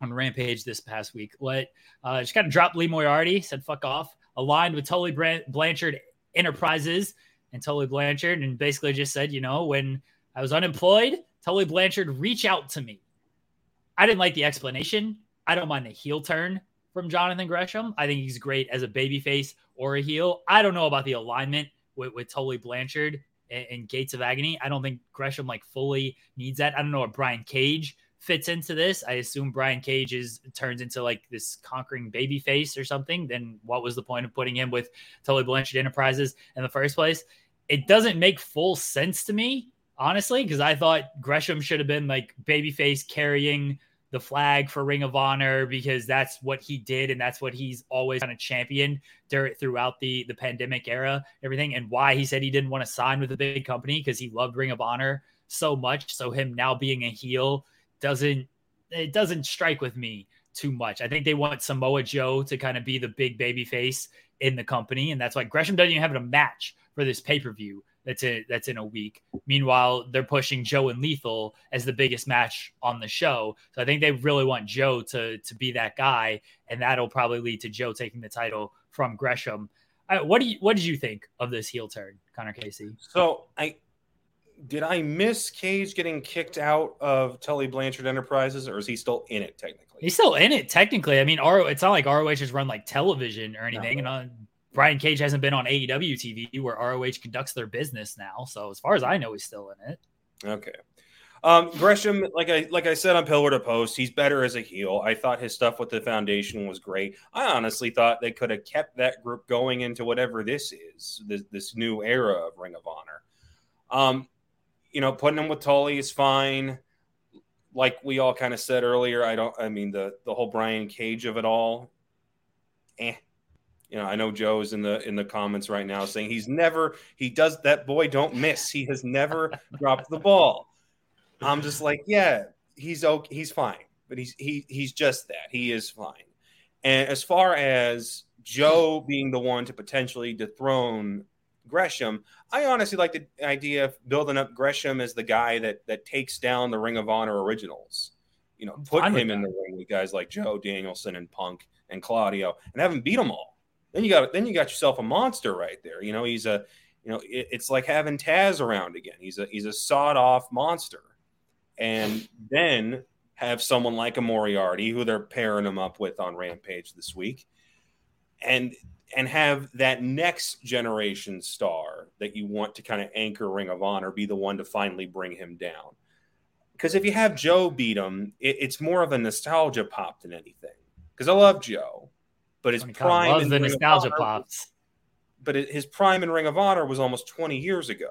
on Rampage this past week. Let uh, just kind of dropped Lee Moriarty, said fuck off. Aligned with Tully Blanchard Enterprises and Tully Blanchard, and basically just said, you know, when I was unemployed, Tully Blanchard reach out to me. I didn't like the explanation. I don't mind the heel turn from Jonathan Gresham. I think he's great as a babyface or a heel. I don't know about the alignment with, with Tully Blanchard and, and Gates of Agony. I don't think Gresham like fully needs that. I don't know what Brian Cage fits into this. I assume Brian Cage is turns into like this conquering baby face or something. Then what was the point of putting him with Tully Blanchard Enterprises in the first place? It doesn't make full sense to me, honestly, because I thought Gresham should have been like babyface carrying the flag for Ring of Honor because that's what he did and that's what he's always kind of championed throughout the the pandemic era, everything, and why he said he didn't want to sign with a big company because he loved Ring of Honor so much. So him now being a heel doesn't it doesn't strike with me too much. I think they want Samoa Joe to kind of be the big baby face in the company, and that's why Gresham doesn't even have a match for this pay per view. That's it. That's in a week. Meanwhile, they're pushing Joe and Lethal as the biggest match on the show. So I think they really want Joe to to be that guy, and that'll probably lead to Joe taking the title from Gresham. Uh, what do you What did you think of this heel turn, Connor Casey? So I did I miss Cage getting kicked out of Tully Blanchard Enterprises, or is he still in it technically? He's still in it technically. I mean, RO, it's not like ROH has run like television or anything, no. and uh, Brian Cage hasn't been on AEW TV where ROH conducts their business now. So as far as I know, he's still in it. Okay. Um, Gresham, like I like I said on Pillar to Post, he's better as a heel. I thought his stuff with the foundation was great. I honestly thought they could have kept that group going into whatever this is, this, this new era of Ring of Honor. Um, you know, putting him with Tully is fine. Like we all kind of said earlier, I don't. I mean, the the whole Brian Cage of it all. Eh. You know, I know Joe's in the in the comments right now saying he's never he does that boy don't miss. He has never dropped the ball. I'm just like, yeah, he's okay, he's fine, but he's he he's just that. He is fine. And as far as Joe being the one to potentially dethrone Gresham. I honestly like the idea of building up Gresham as the guy that that takes down the Ring of Honor originals. You know, put him in the ring with guys like Joe Danielson and Punk and Claudio, and have him beat them all. Then you got then you got yourself a monster right there. You know, he's a you know it, it's like having Taz around again. He's a he's a sawed off monster, and then have someone like a Moriarty who they're pairing him up with on Rampage this week, and and have that next generation star that you want to kind of anchor Ring of Honor be the one to finally bring him down. Because if you have Joe beat him, it, it's more of a nostalgia pop than anything. Because I love Joe, but his prime loves the Ring nostalgia Honor, pops. But his prime in Ring of Honor was almost 20 years ago.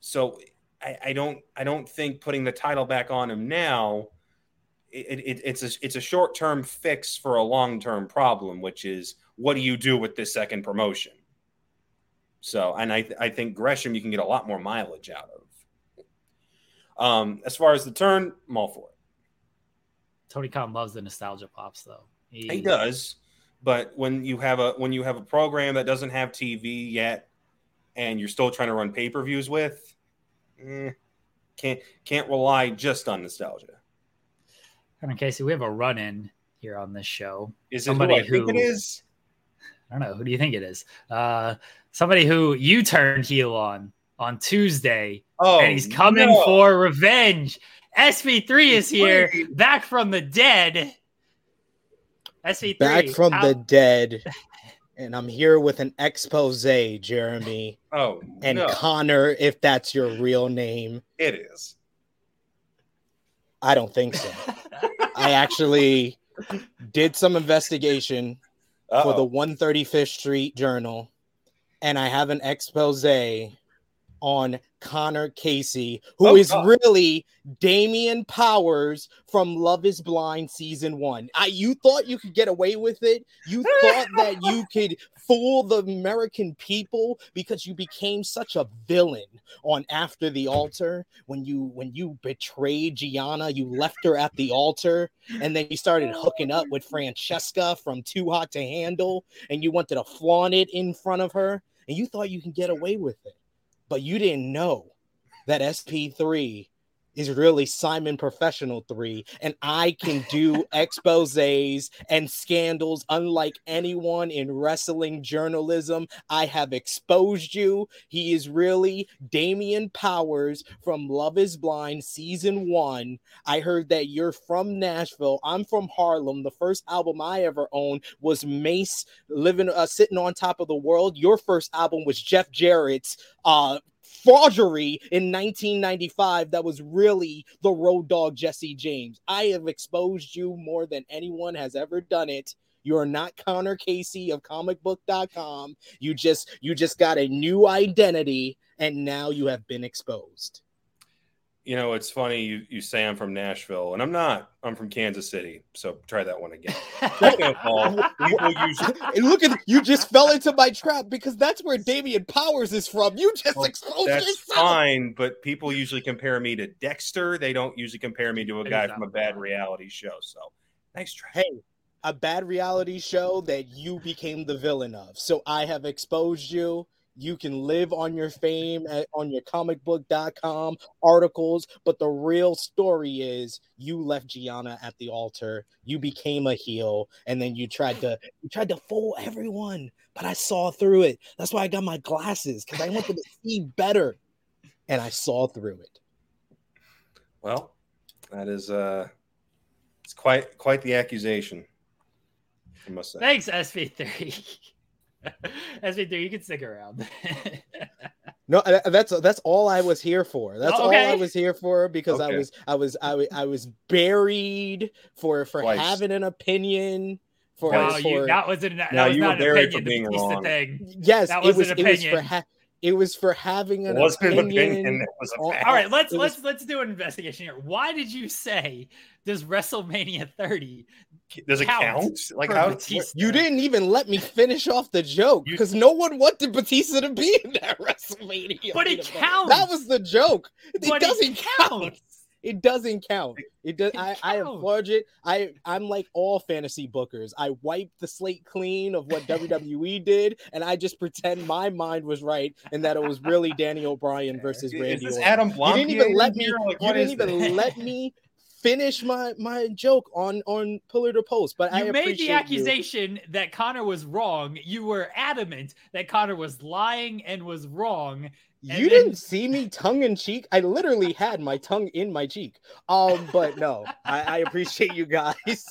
So I, I don't I don't think putting the title back on him now it, it, it's a it's a short term fix for a long term problem, which is what do you do with this second promotion? So, and I, I think Gresham, you can get a lot more mileage out of. Um, as far as the turn, I'm all for it. Tony Khan loves the nostalgia pops, though. He, he does, but when you have a when you have a program that doesn't have TV yet, and you're still trying to run pay per views with, eh, Can't can't rely just on nostalgia. Come on, Casey. We have a run in here on this show. Is it somebody who, who it is? I don't know. Who do you think it is? Uh, somebody who you turned heel on on Tuesday. Oh, and he's coming no. for revenge. SP3 is here, back from the dead. SP3 back from the dead, and I'm here with an expose, Jeremy. Oh, and no. Connor, if that's your real name, it is. I don't think so. I actually did some investigation Uh-oh. for the 135th Street Journal, and I have an expose on Connor Casey, who oh, is God. really Damian Powers from Love is Blind season one. I you thought you could get away with it. You thought that you could fool the American people because you became such a villain on After the Altar when you when you betrayed Gianna, you left her at the altar, and then you started hooking up with Francesca from Too Hot to Handle, and you wanted to flaunt it in front of her, and you thought you can get away with it but you didn't know that SP3 is really Simon Professional 3, and I can do exposes and scandals unlike anyone in wrestling journalism. I have exposed you. He is really Damian Powers from Love is Blind season one. I heard that you're from Nashville. I'm from Harlem. The first album I ever owned was Mase living uh, sitting on top of the world. Your first album was Jeff Jarrett's uh forgery in 1995 that was really the Road Dogg Jesse James. I have exposed you more than anyone has ever done it. You are not Connor Casey of comicbook.com. You just you just got a new identity and now you have been exposed you know, it's funny you, you say I'm from Nashville, and I'm not. I'm from Kansas City. So try that one again. and look at you just fell into my trap because that's where Damian Powers is from. You just well, exposed that's yourself. fine, but people usually compare me to Dexter. They don't usually compare me to a guy from a bad reality show. So nice try. Hey, a bad reality show that you became the villain of. So I have exposed you you can live on your fame at, on your comicbook.com articles but the real story is you left gianna at the altar you became a heel and then you tried to you tried to fool everyone but i saw through it. That's why i got my glasses because i wanted to see better and i saw through it. Well that is uh it's quite quite the accusation i must say. Thanks sp3 SB3, you can stick around. no, that's that's all I was here for. That's oh, okay. all I was here for because okay. I was I was I, I was buried for for Twice. having an opinion. For, no, for you, that was an, that no, was you not were buried opinion, for being wrong. Thing. Yes, that was it was it was for ha- it was for having an was opinion. opinion. Was all right, let's let's was... let's do an investigation here. Why did you say does WrestleMania 30 does it count? Like how Batista? you didn't even let me finish off the joke because no one wanted Batista to be in that WrestleMania. But it counts. That was the joke. It but doesn't it count. It doesn't count. It does. It I, I applaud it. I I'm like all fantasy bookers. I wipe the slate clean of what WWE did, and I just pretend my mind was right and that it was really Daniel Bryan versus Randy. Is this Adam Blum? You didn't even let me. Like, you didn't even let me finish my my joke on on pillar to post but you I made the accusation you. that connor was wrong you were adamant that connor was lying and was wrong you then... didn't see me tongue in cheek i literally had my tongue in my cheek um but no I, I appreciate you guys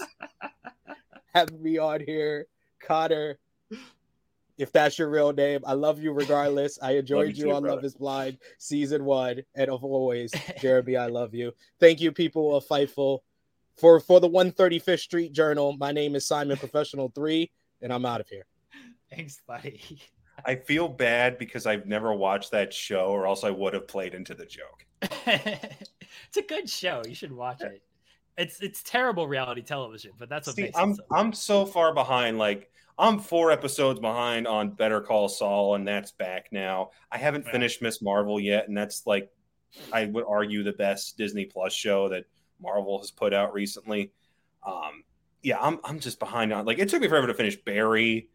having me on here connor if that's your real name. I love you regardless. I enjoyed you, you on brother. Love is Blind season one. And of always, Jeremy, I love you. Thank you, people of Fightful. For for the 135th Street Journal, my name is Simon Professional 3, and I'm out of here. Thanks, buddy. I feel bad because I've never watched that show, or else I would have played into the joke. it's a good show. You should watch it. It's it's terrible reality television, but that's what See, makes I'm, it so I'm so far behind. Like I'm four episodes behind on Better Call Saul, and that's back now. I haven't yeah. finished Ms. Marvel yet, and that's like I would argue the best Disney Plus show that Marvel has put out recently. Um, yeah, I'm I'm just behind on like it took me forever to finish Barry.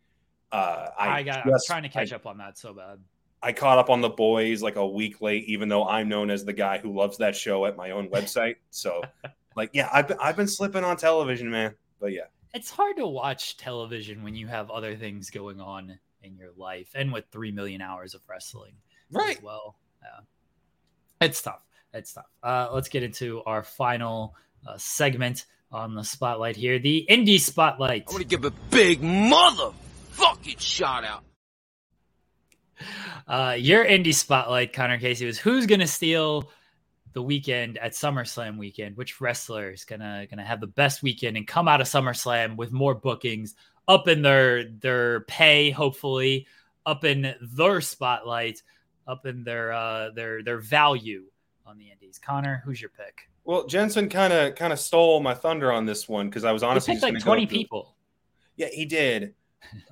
Uh, I, I got just, I'm trying to catch I, up on that so bad. I caught up on the boys like a week late, even though I'm known as the guy who loves that show at my own website. So, like, yeah, I've been, I've been slipping on television, man. But yeah, it's hard to watch television when you have other things going on in your life and with 3 million hours of wrestling right. as well. Yeah. It's tough. It's tough. Uh, let's get into our final uh, segment on the spotlight here the indie spotlight. I'm gonna give a big motherfucking shout out uh, your indie spotlight connor casey was who's gonna steal the weekend at SummerSlam weekend, which wrestler is gonna gonna have the best weekend and come out of SummerSlam with more bookings, up in their their pay, hopefully, up in their spotlight, up in their uh, their their value on the Indies. Connor, who's your pick? Well, Jensen kind of kind of stole my thunder on this one because I was honestly picked like twenty people. Yeah, he did.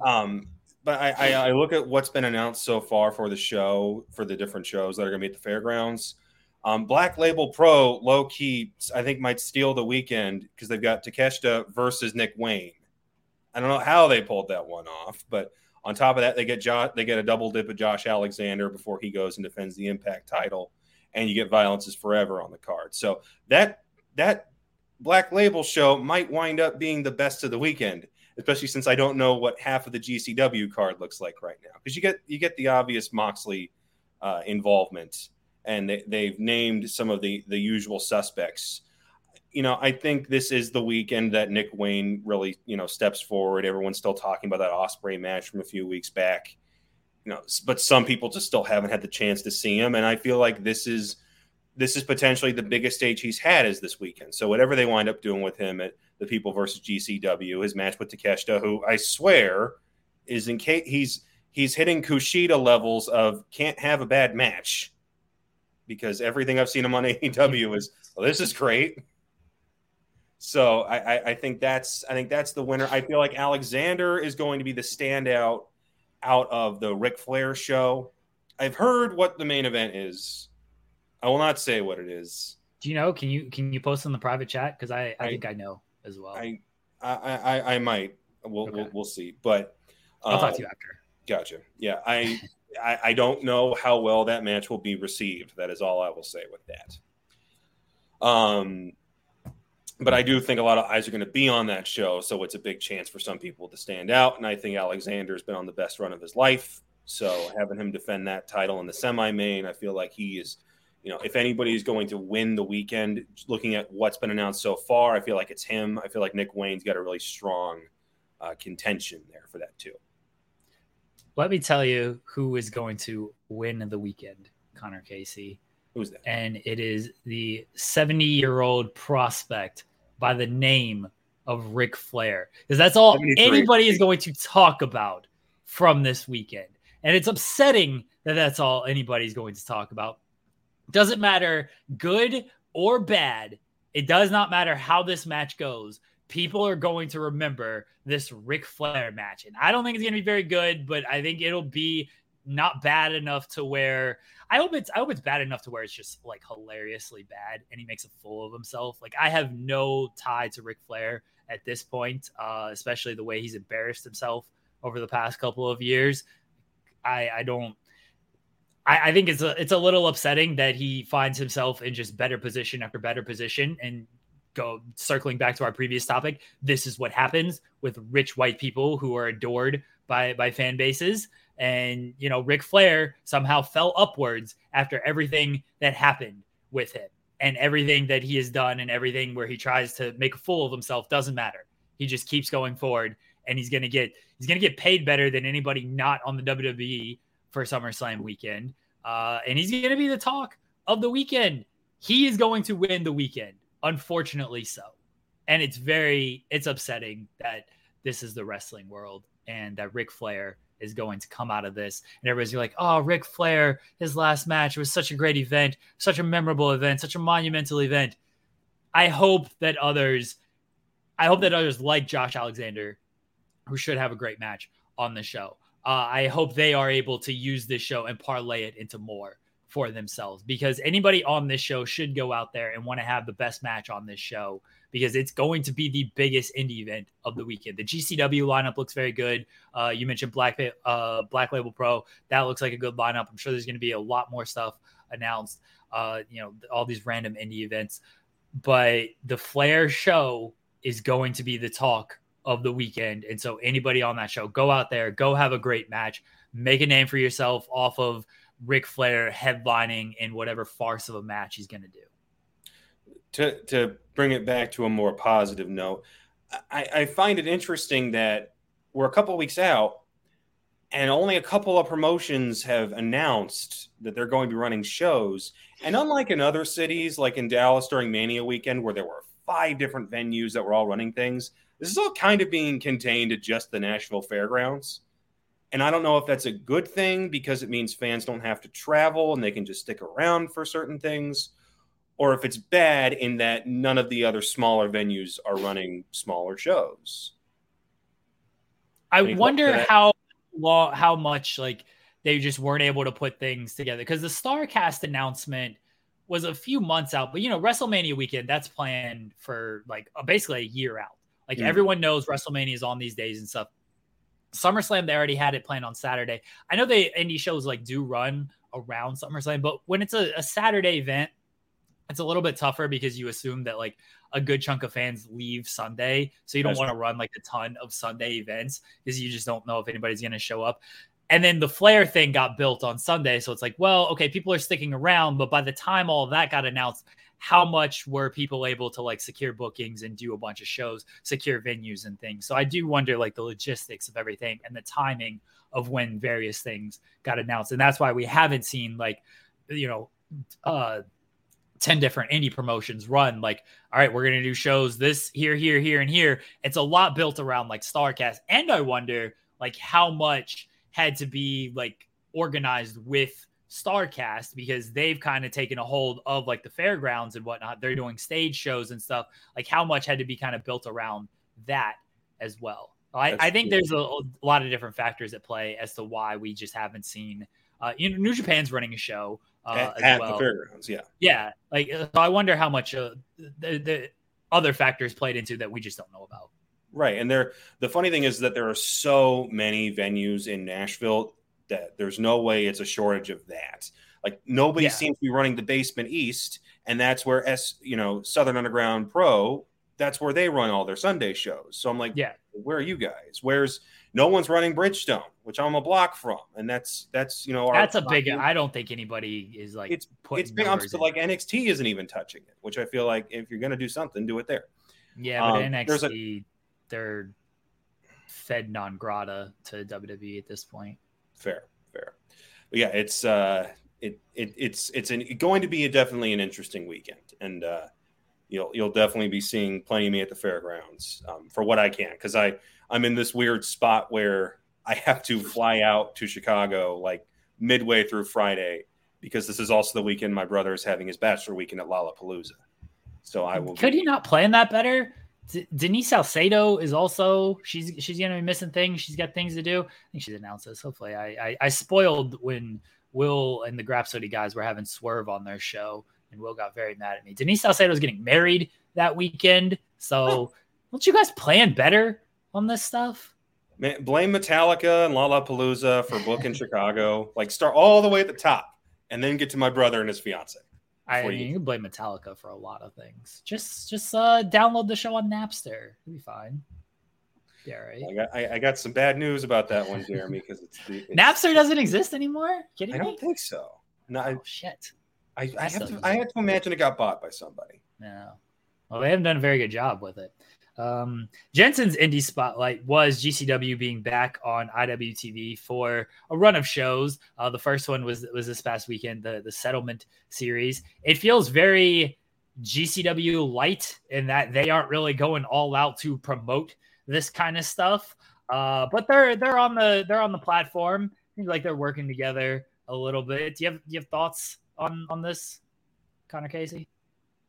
Um, but I, I, I look at what's been announced so far for the show for the different shows that are going to be at the fairgrounds. Um, Black Label Pro, low key, I think might steal the weekend because they've got Takeshita versus Nick Wayne. I don't know how they pulled that one off, but on top of that, they get Josh, they get a double dip of Josh Alexander before he goes and defends the Impact title, and you get Violence is Forever on the card. So that that Black Label show might wind up being the best of the weekend, especially since I don't know what half of the GCW card looks like right now because you get you get the obvious Moxley uh, involvement, and they, they've named some of the the usual suspects you know, I think this is the weekend that Nick Wayne really, you know, steps forward. Everyone's still talking about that Ospreay match from a few weeks back. You know, but some people just still haven't had the chance to see him, and I feel like this is this is potentially the biggest stage he's had is this weekend. So whatever they wind up doing with him at the People versus GCW, his match with Takeshita, who I swear is in case he's he's hitting Kushida levels of can't have a bad match because everything I've seen him on AEW is well, this is great. So I, I, I think that's I think that's the winner. I feel like Alexander is going to be the standout out of the Ric Flair show. I've heard what the main event is. I will not say what it is. Do you know? Can you can you post in the private chat? Because I, I, I think I know as well. I I I, I might. We'll, okay. we'll, we'll see. But um, I'll talk to you after. Gotcha. Yeah, I, I I don't know how well that match will be received. That is all I will say with that. Um, but I do think a lot of eyes are going to be on that show, so it's a big chance for some people to stand out. And I think Alexander's been on the best run of his life, so having him defend that title in the semi-main, I feel like he is, you know, if anybody is going to win the weekend, looking at what's been announced so far, I feel like it's him. I feel like Nick Wayne's got a really strong uh, contention there for that too. Let me tell you who is going to win the weekend, Connor Casey. Who's that? And it is the 70 year old prospect by the name of Ric Flair because that's all anybody is going to talk about from this weekend. And it's upsetting that that's all anybody's going to talk about. Doesn't matter good or bad. It does not matter how this match goes. People are going to remember this Ric Flair match. And I don't think it's going to be very good, but I think it'll be not bad enough to where I hope it's I hope it's bad enough to where it's just like hilariously bad and he makes a fool of himself. Like I have no tie to Ric Flair at this point, uh, especially the way he's embarrassed himself over the past couple of years. I I don't I, I think it's a it's a little upsetting that he finds himself in just better position after better position and go circling back to our previous topic. This is what happens with rich white people who are adored by by fan bases and, you know, Ric Flair somehow fell upwards after everything that happened with him and everything that he has done and everything where he tries to make a fool of himself doesn't matter. He just keeps going forward and he's going to get he's going to get paid better than anybody not on the WWE for SummerSlam weekend. Uh, and he's going to be the talk of the weekend. He is going to win the weekend, unfortunately so. And it's very it's upsetting that this is the wrestling world and that Ric Flair is going to come out of this. And everybody's like, oh, Ric Flair, his last match was such a great event, such a memorable event, such a monumental event. I hope that others, I hope that others like Josh Alexander, who should have a great match on the show. Uh, I hope they are able to use this show and parlay it into more for themselves because anybody on this show should go out there and want to have the best match on this show because it's going to be the biggest indie event of the weekend. The GCW lineup looks very good. Uh, you mentioned Black uh, Black Label Pro. That looks like a good lineup. I'm sure there's going to be a lot more stuff announced. Uh, you know, all these random indie events, but the Flair show is going to be the talk of the weekend. And so anybody on that show, go out there, go have a great match, make a name for yourself off of Ric Flair headlining in whatever farce of a match he's going to do. To to bring it back to a more positive note, I, I find it interesting that we're a couple weeks out and only a couple of promotions have announced that they're going to be running shows. And unlike in other cities, like in Dallas during Mania weekend, where there were five different venues that were all running things, this is all kind of being contained at just the Nashville Fairgrounds. And I don't know if that's a good thing because it means fans don't have to travel and they can just stick around for certain things, or if it's bad in that none of the other smaller venues are running smaller shows. I wonder how long, how much like they just weren't able to put things together because the Starcast announcement was a few months out, but you know, WrestleMania weekend that's planned for like basically a year out. Like mm. everyone knows WrestleMania is on these days and stuff. SummerSlam, they already had it planned on Saturday. I know they indie shows like do run around SummerSlam, but when it's a, a Saturday event, it's a little bit tougher because you assume that like a good chunk of fans leave Sunday. So you don't want to run like a ton of Sunday events because you just don't know if anybody's going to show up. And then the Flair thing got built on Sunday. So it's like, well, okay, people are sticking around. But by the time all that got announced, how much were people able to like secure bookings and do a bunch of shows, secure venues and things. So I do wonder like the logistics of everything and the timing of when various things got announced. And that's why we haven't seen like, you know, uh 10 different indie promotions run like all right we're going to do shows this here here here and here it's a lot built around like starcast and i wonder like how much had to be like organized with Starcast because they've kind of taken a hold of like the fairgrounds and whatnot. They're doing stage shows and stuff. Like how much had to be kind of built around that as well. I, I, think there's a, a, lot of different factors at play as to why we just haven't seen. Uh, you know, New Japan's running a show uh, at, at well. the fairgrounds. Yeah, yeah. Like, uh, so I wonder how much uh, the, the other factors played into that we just don't know about. Right, and there. The funny thing is that there are so many venues in Nashville that there's no way it's a shortage of that. Like nobody yeah. seems to be running the basement east, and that's where S, you know, Southern Underground Pro, that's where they run all their Sunday shows. So I'm like, yeah, where are you guys? Where's no one's running Bridgestone, which I'm a block from, and that's that's you know that's a big. I don't think anybody is like it's it's big. I'm still like NXT isn't even touching it, which I feel like if you're gonna do something, do it there. Yeah, but um, NXT a, they're fed non grata to WWE at this point fair, fair. But yeah, it's uh, it, it it's it's an, going to be a, definitely an interesting weekend, and uh, you'll you'll definitely be seeing plenty of me at the fairgrounds um, for what I can because I I'm in this weird spot where I have to fly out to Chicago like midway through Friday because this is also the weekend my brother is having his bachelor weekend at Lollapalooza. So I will. Could be- you not plan that better? D- Denise Salcedo is also she's she's gonna be missing things. She's got things to do. I think she's announced this. Hopefully, I I, I spoiled when Will and the Grapsody guys were having Swerve on their show, and Will got very mad at me. Denise Salcedo is getting married that weekend, so don't you guys plan better on this stuff? Man, blame Metallica and Lollapalooza for booking Chicago. Like start all the way at the top, and then get to my brother and his fiance. I mean, you. you can blame Metallica for a lot of things. Just just uh, download the show on Napster. It'll be fine. Yeah, right. I got I, I got some bad news about that one, Jeremy, because it's, it's, Napster doesn't exist anymore. Kidding I me? don't think so. No, oh, shit. I, I have to I have to imagine it got bought by somebody. No. Well, they haven't done a very good job with it. Um, Jensen's indie spotlight was GCW being back on IWTV for a run of shows. Uh, the first one was was this past weekend, the the settlement series. It feels very GCW light in that they aren't really going all out to promote this kind of stuff. Uh, but they're they're on the they're on the platform. Seems like they're working together a little bit. Do you have do you have thoughts on on this, Connor Casey?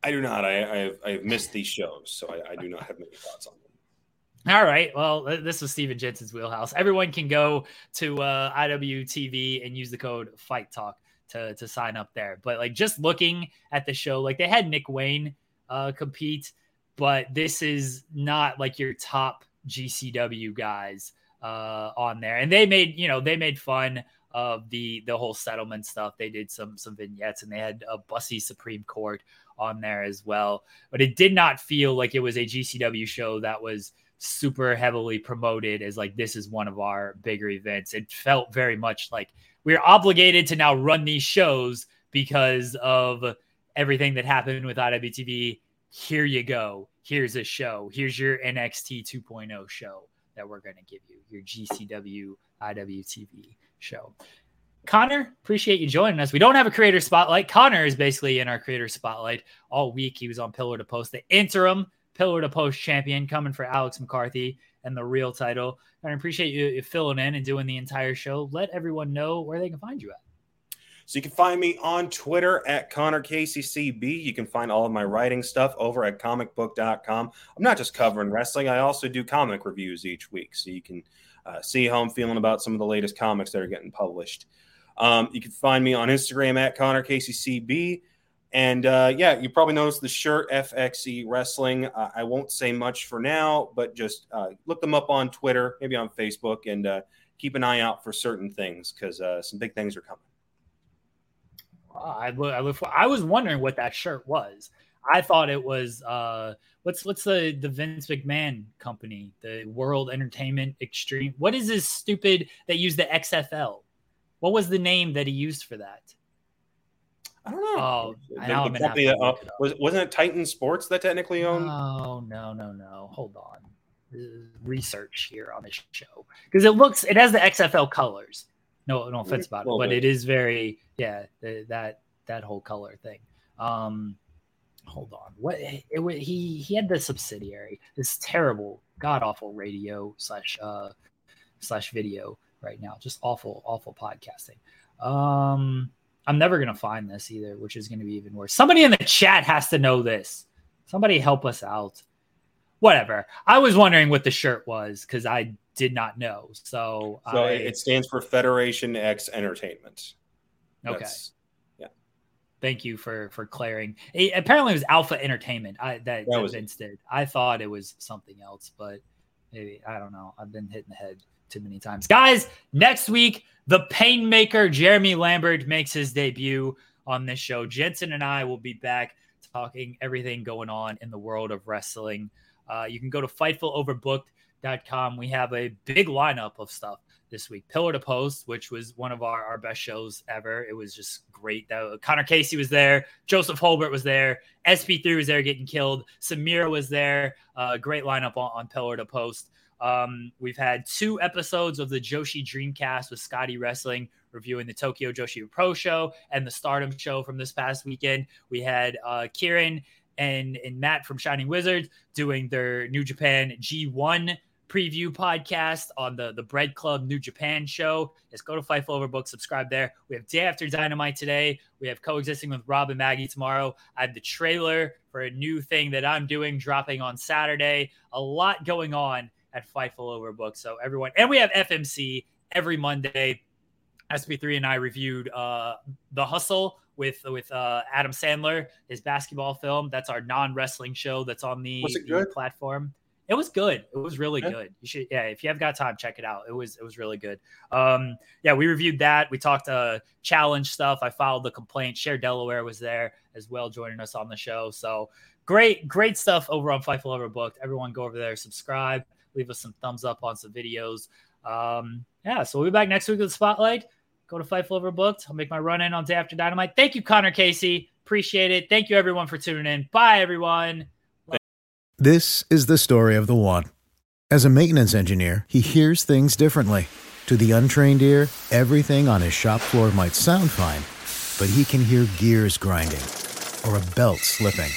I do not. I, I have I have missed these shows, so I, I do not have many thoughts on them. All right. Well, this was Steven Jensen's wheelhouse. Everyone can go to uh, IWTV and use the code Fight Talk to to sign up there. But like just looking at the show, like they had Nick Wayne uh, compete. but this is not like your top GCW guys uh, on there. And they made, you know, they made fun of the the whole settlement stuff. They did some some vignettes and they had a Bussy Supreme Court on there as well. But it did not feel like it was a GCW show that was super heavily promoted as like this is one of our bigger events. It felt very much like we're obligated to now run these shows because of everything that happened with IWTV. Here you go. Here's a show. Here's your NXT 2.0 show that we're going to give you, your GCW IWTV show. Connor, appreciate you joining us. We don't have a creator spotlight. Connor is basically in our creator spotlight all week. He was on Pillar to Post, the interim Pillar to Post champion, coming for Alex McCarthy and the real title. And I appreciate you filling in and doing the entire show. Let everyone know where they can find you at. So you can find me on Twitter at Connor KCCB. You can find all of my writing stuff over at comicbook.com. I'm not just covering wrestling, I also do comic reviews each week. So you can uh, see how I'm feeling about some of the latest comics that are getting published. Um, you can find me on Instagram at Connor KCCB. And uh, yeah, you probably noticed the shirt FXE Wrestling. Uh, I won't say much for now, but just uh, look them up on Twitter, maybe on Facebook, and uh, keep an eye out for certain things because uh, some big things are coming. I look, I look for, I was wondering what that shirt was. I thought it was uh, what's what's the the Vince McMahon company, the World Entertainment Extreme. What is this stupid that used the XFL? What was the name that he used for that? I don't know. Oh, the, I know the company that, uh, was wasn't it Titan Sports that technically owned? Oh no no no! Hold on, research here on this show because it looks it has the XFL colors. No no offense about it, but bit. it is very yeah the, that that whole color thing. Um, hold on, what it, it, he he had the subsidiary this terrible god awful radio slash uh slash video right now, just awful awful podcasting. Um I'm never gonna find this either, which is gonna be even worse. Somebody in the chat has to know this. Somebody help us out. Whatever. I was wondering what the shirt was because I did not know. So, so I, it stands for Federation X Entertainment. Okay. That's, yeah. Thank you for for clearing. It, apparently, it was Alpha Entertainment. I, that, that, was Vince did. I thought it was something else, but maybe I don't know. I've been hitting the head too many times. Guys, next week, the Painmaker Jeremy Lambert makes his debut on this show. Jensen and I will be back talking everything going on in the world of wrestling. Uh, you can go to fightfuloverbooked.com. We have a big lineup of stuff this week. Pillar to Post, which was one of our, our best shows ever. It was just great. That, Connor Casey was there. Joseph Holbert was there. SP3 was there getting killed. Samira was there. Uh, great lineup on, on Pillar to Post. Um, we've had two episodes of the Joshi Dreamcast with Scotty Wrestling reviewing the Tokyo Joshi Pro Show and the Stardom Show from this past weekend. We had uh, Kieran and, and Matt from Shining Wizards doing their New Japan G1 preview podcast on the the Bread Club New Japan show. Let's go to Fightful Overbook, subscribe there. We have Day After Dynamite today. We have Coexisting with Rob and Maggie tomorrow. I have the trailer for a new thing that I'm doing dropping on Saturday. A lot going on at Fightful Overbook. So everyone, and we have FMC every Monday. SP3 and I reviewed uh, The Hustle with with uh, Adam Sandler, his basketball film. That's our non wrestling show that's on the, the platform. It was good. It was really yeah. good. You should, yeah. If you have got time, check it out. It was, it was really good. Um, yeah, we reviewed that. We talked uh, challenge stuff. I filed the complaint. Share Delaware was there as well, joining us on the show. So great, great stuff over on Fightful Overbooked. Everyone, go over there, subscribe, leave us some thumbs up on some videos. Um, yeah, so we'll be back next week with the spotlight. Go to Fightful Overbooked. I'll make my run in on day after Dynamite. Thank you, Connor Casey. Appreciate it. Thank you, everyone, for tuning in. Bye, everyone. This is the story of the one. As a maintenance engineer, he hears things differently. To the untrained ear, everything on his shop floor might sound fine, but he can hear gears grinding or a belt slipping.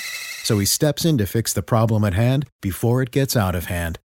So he steps in to fix the problem at hand before it gets out of hand.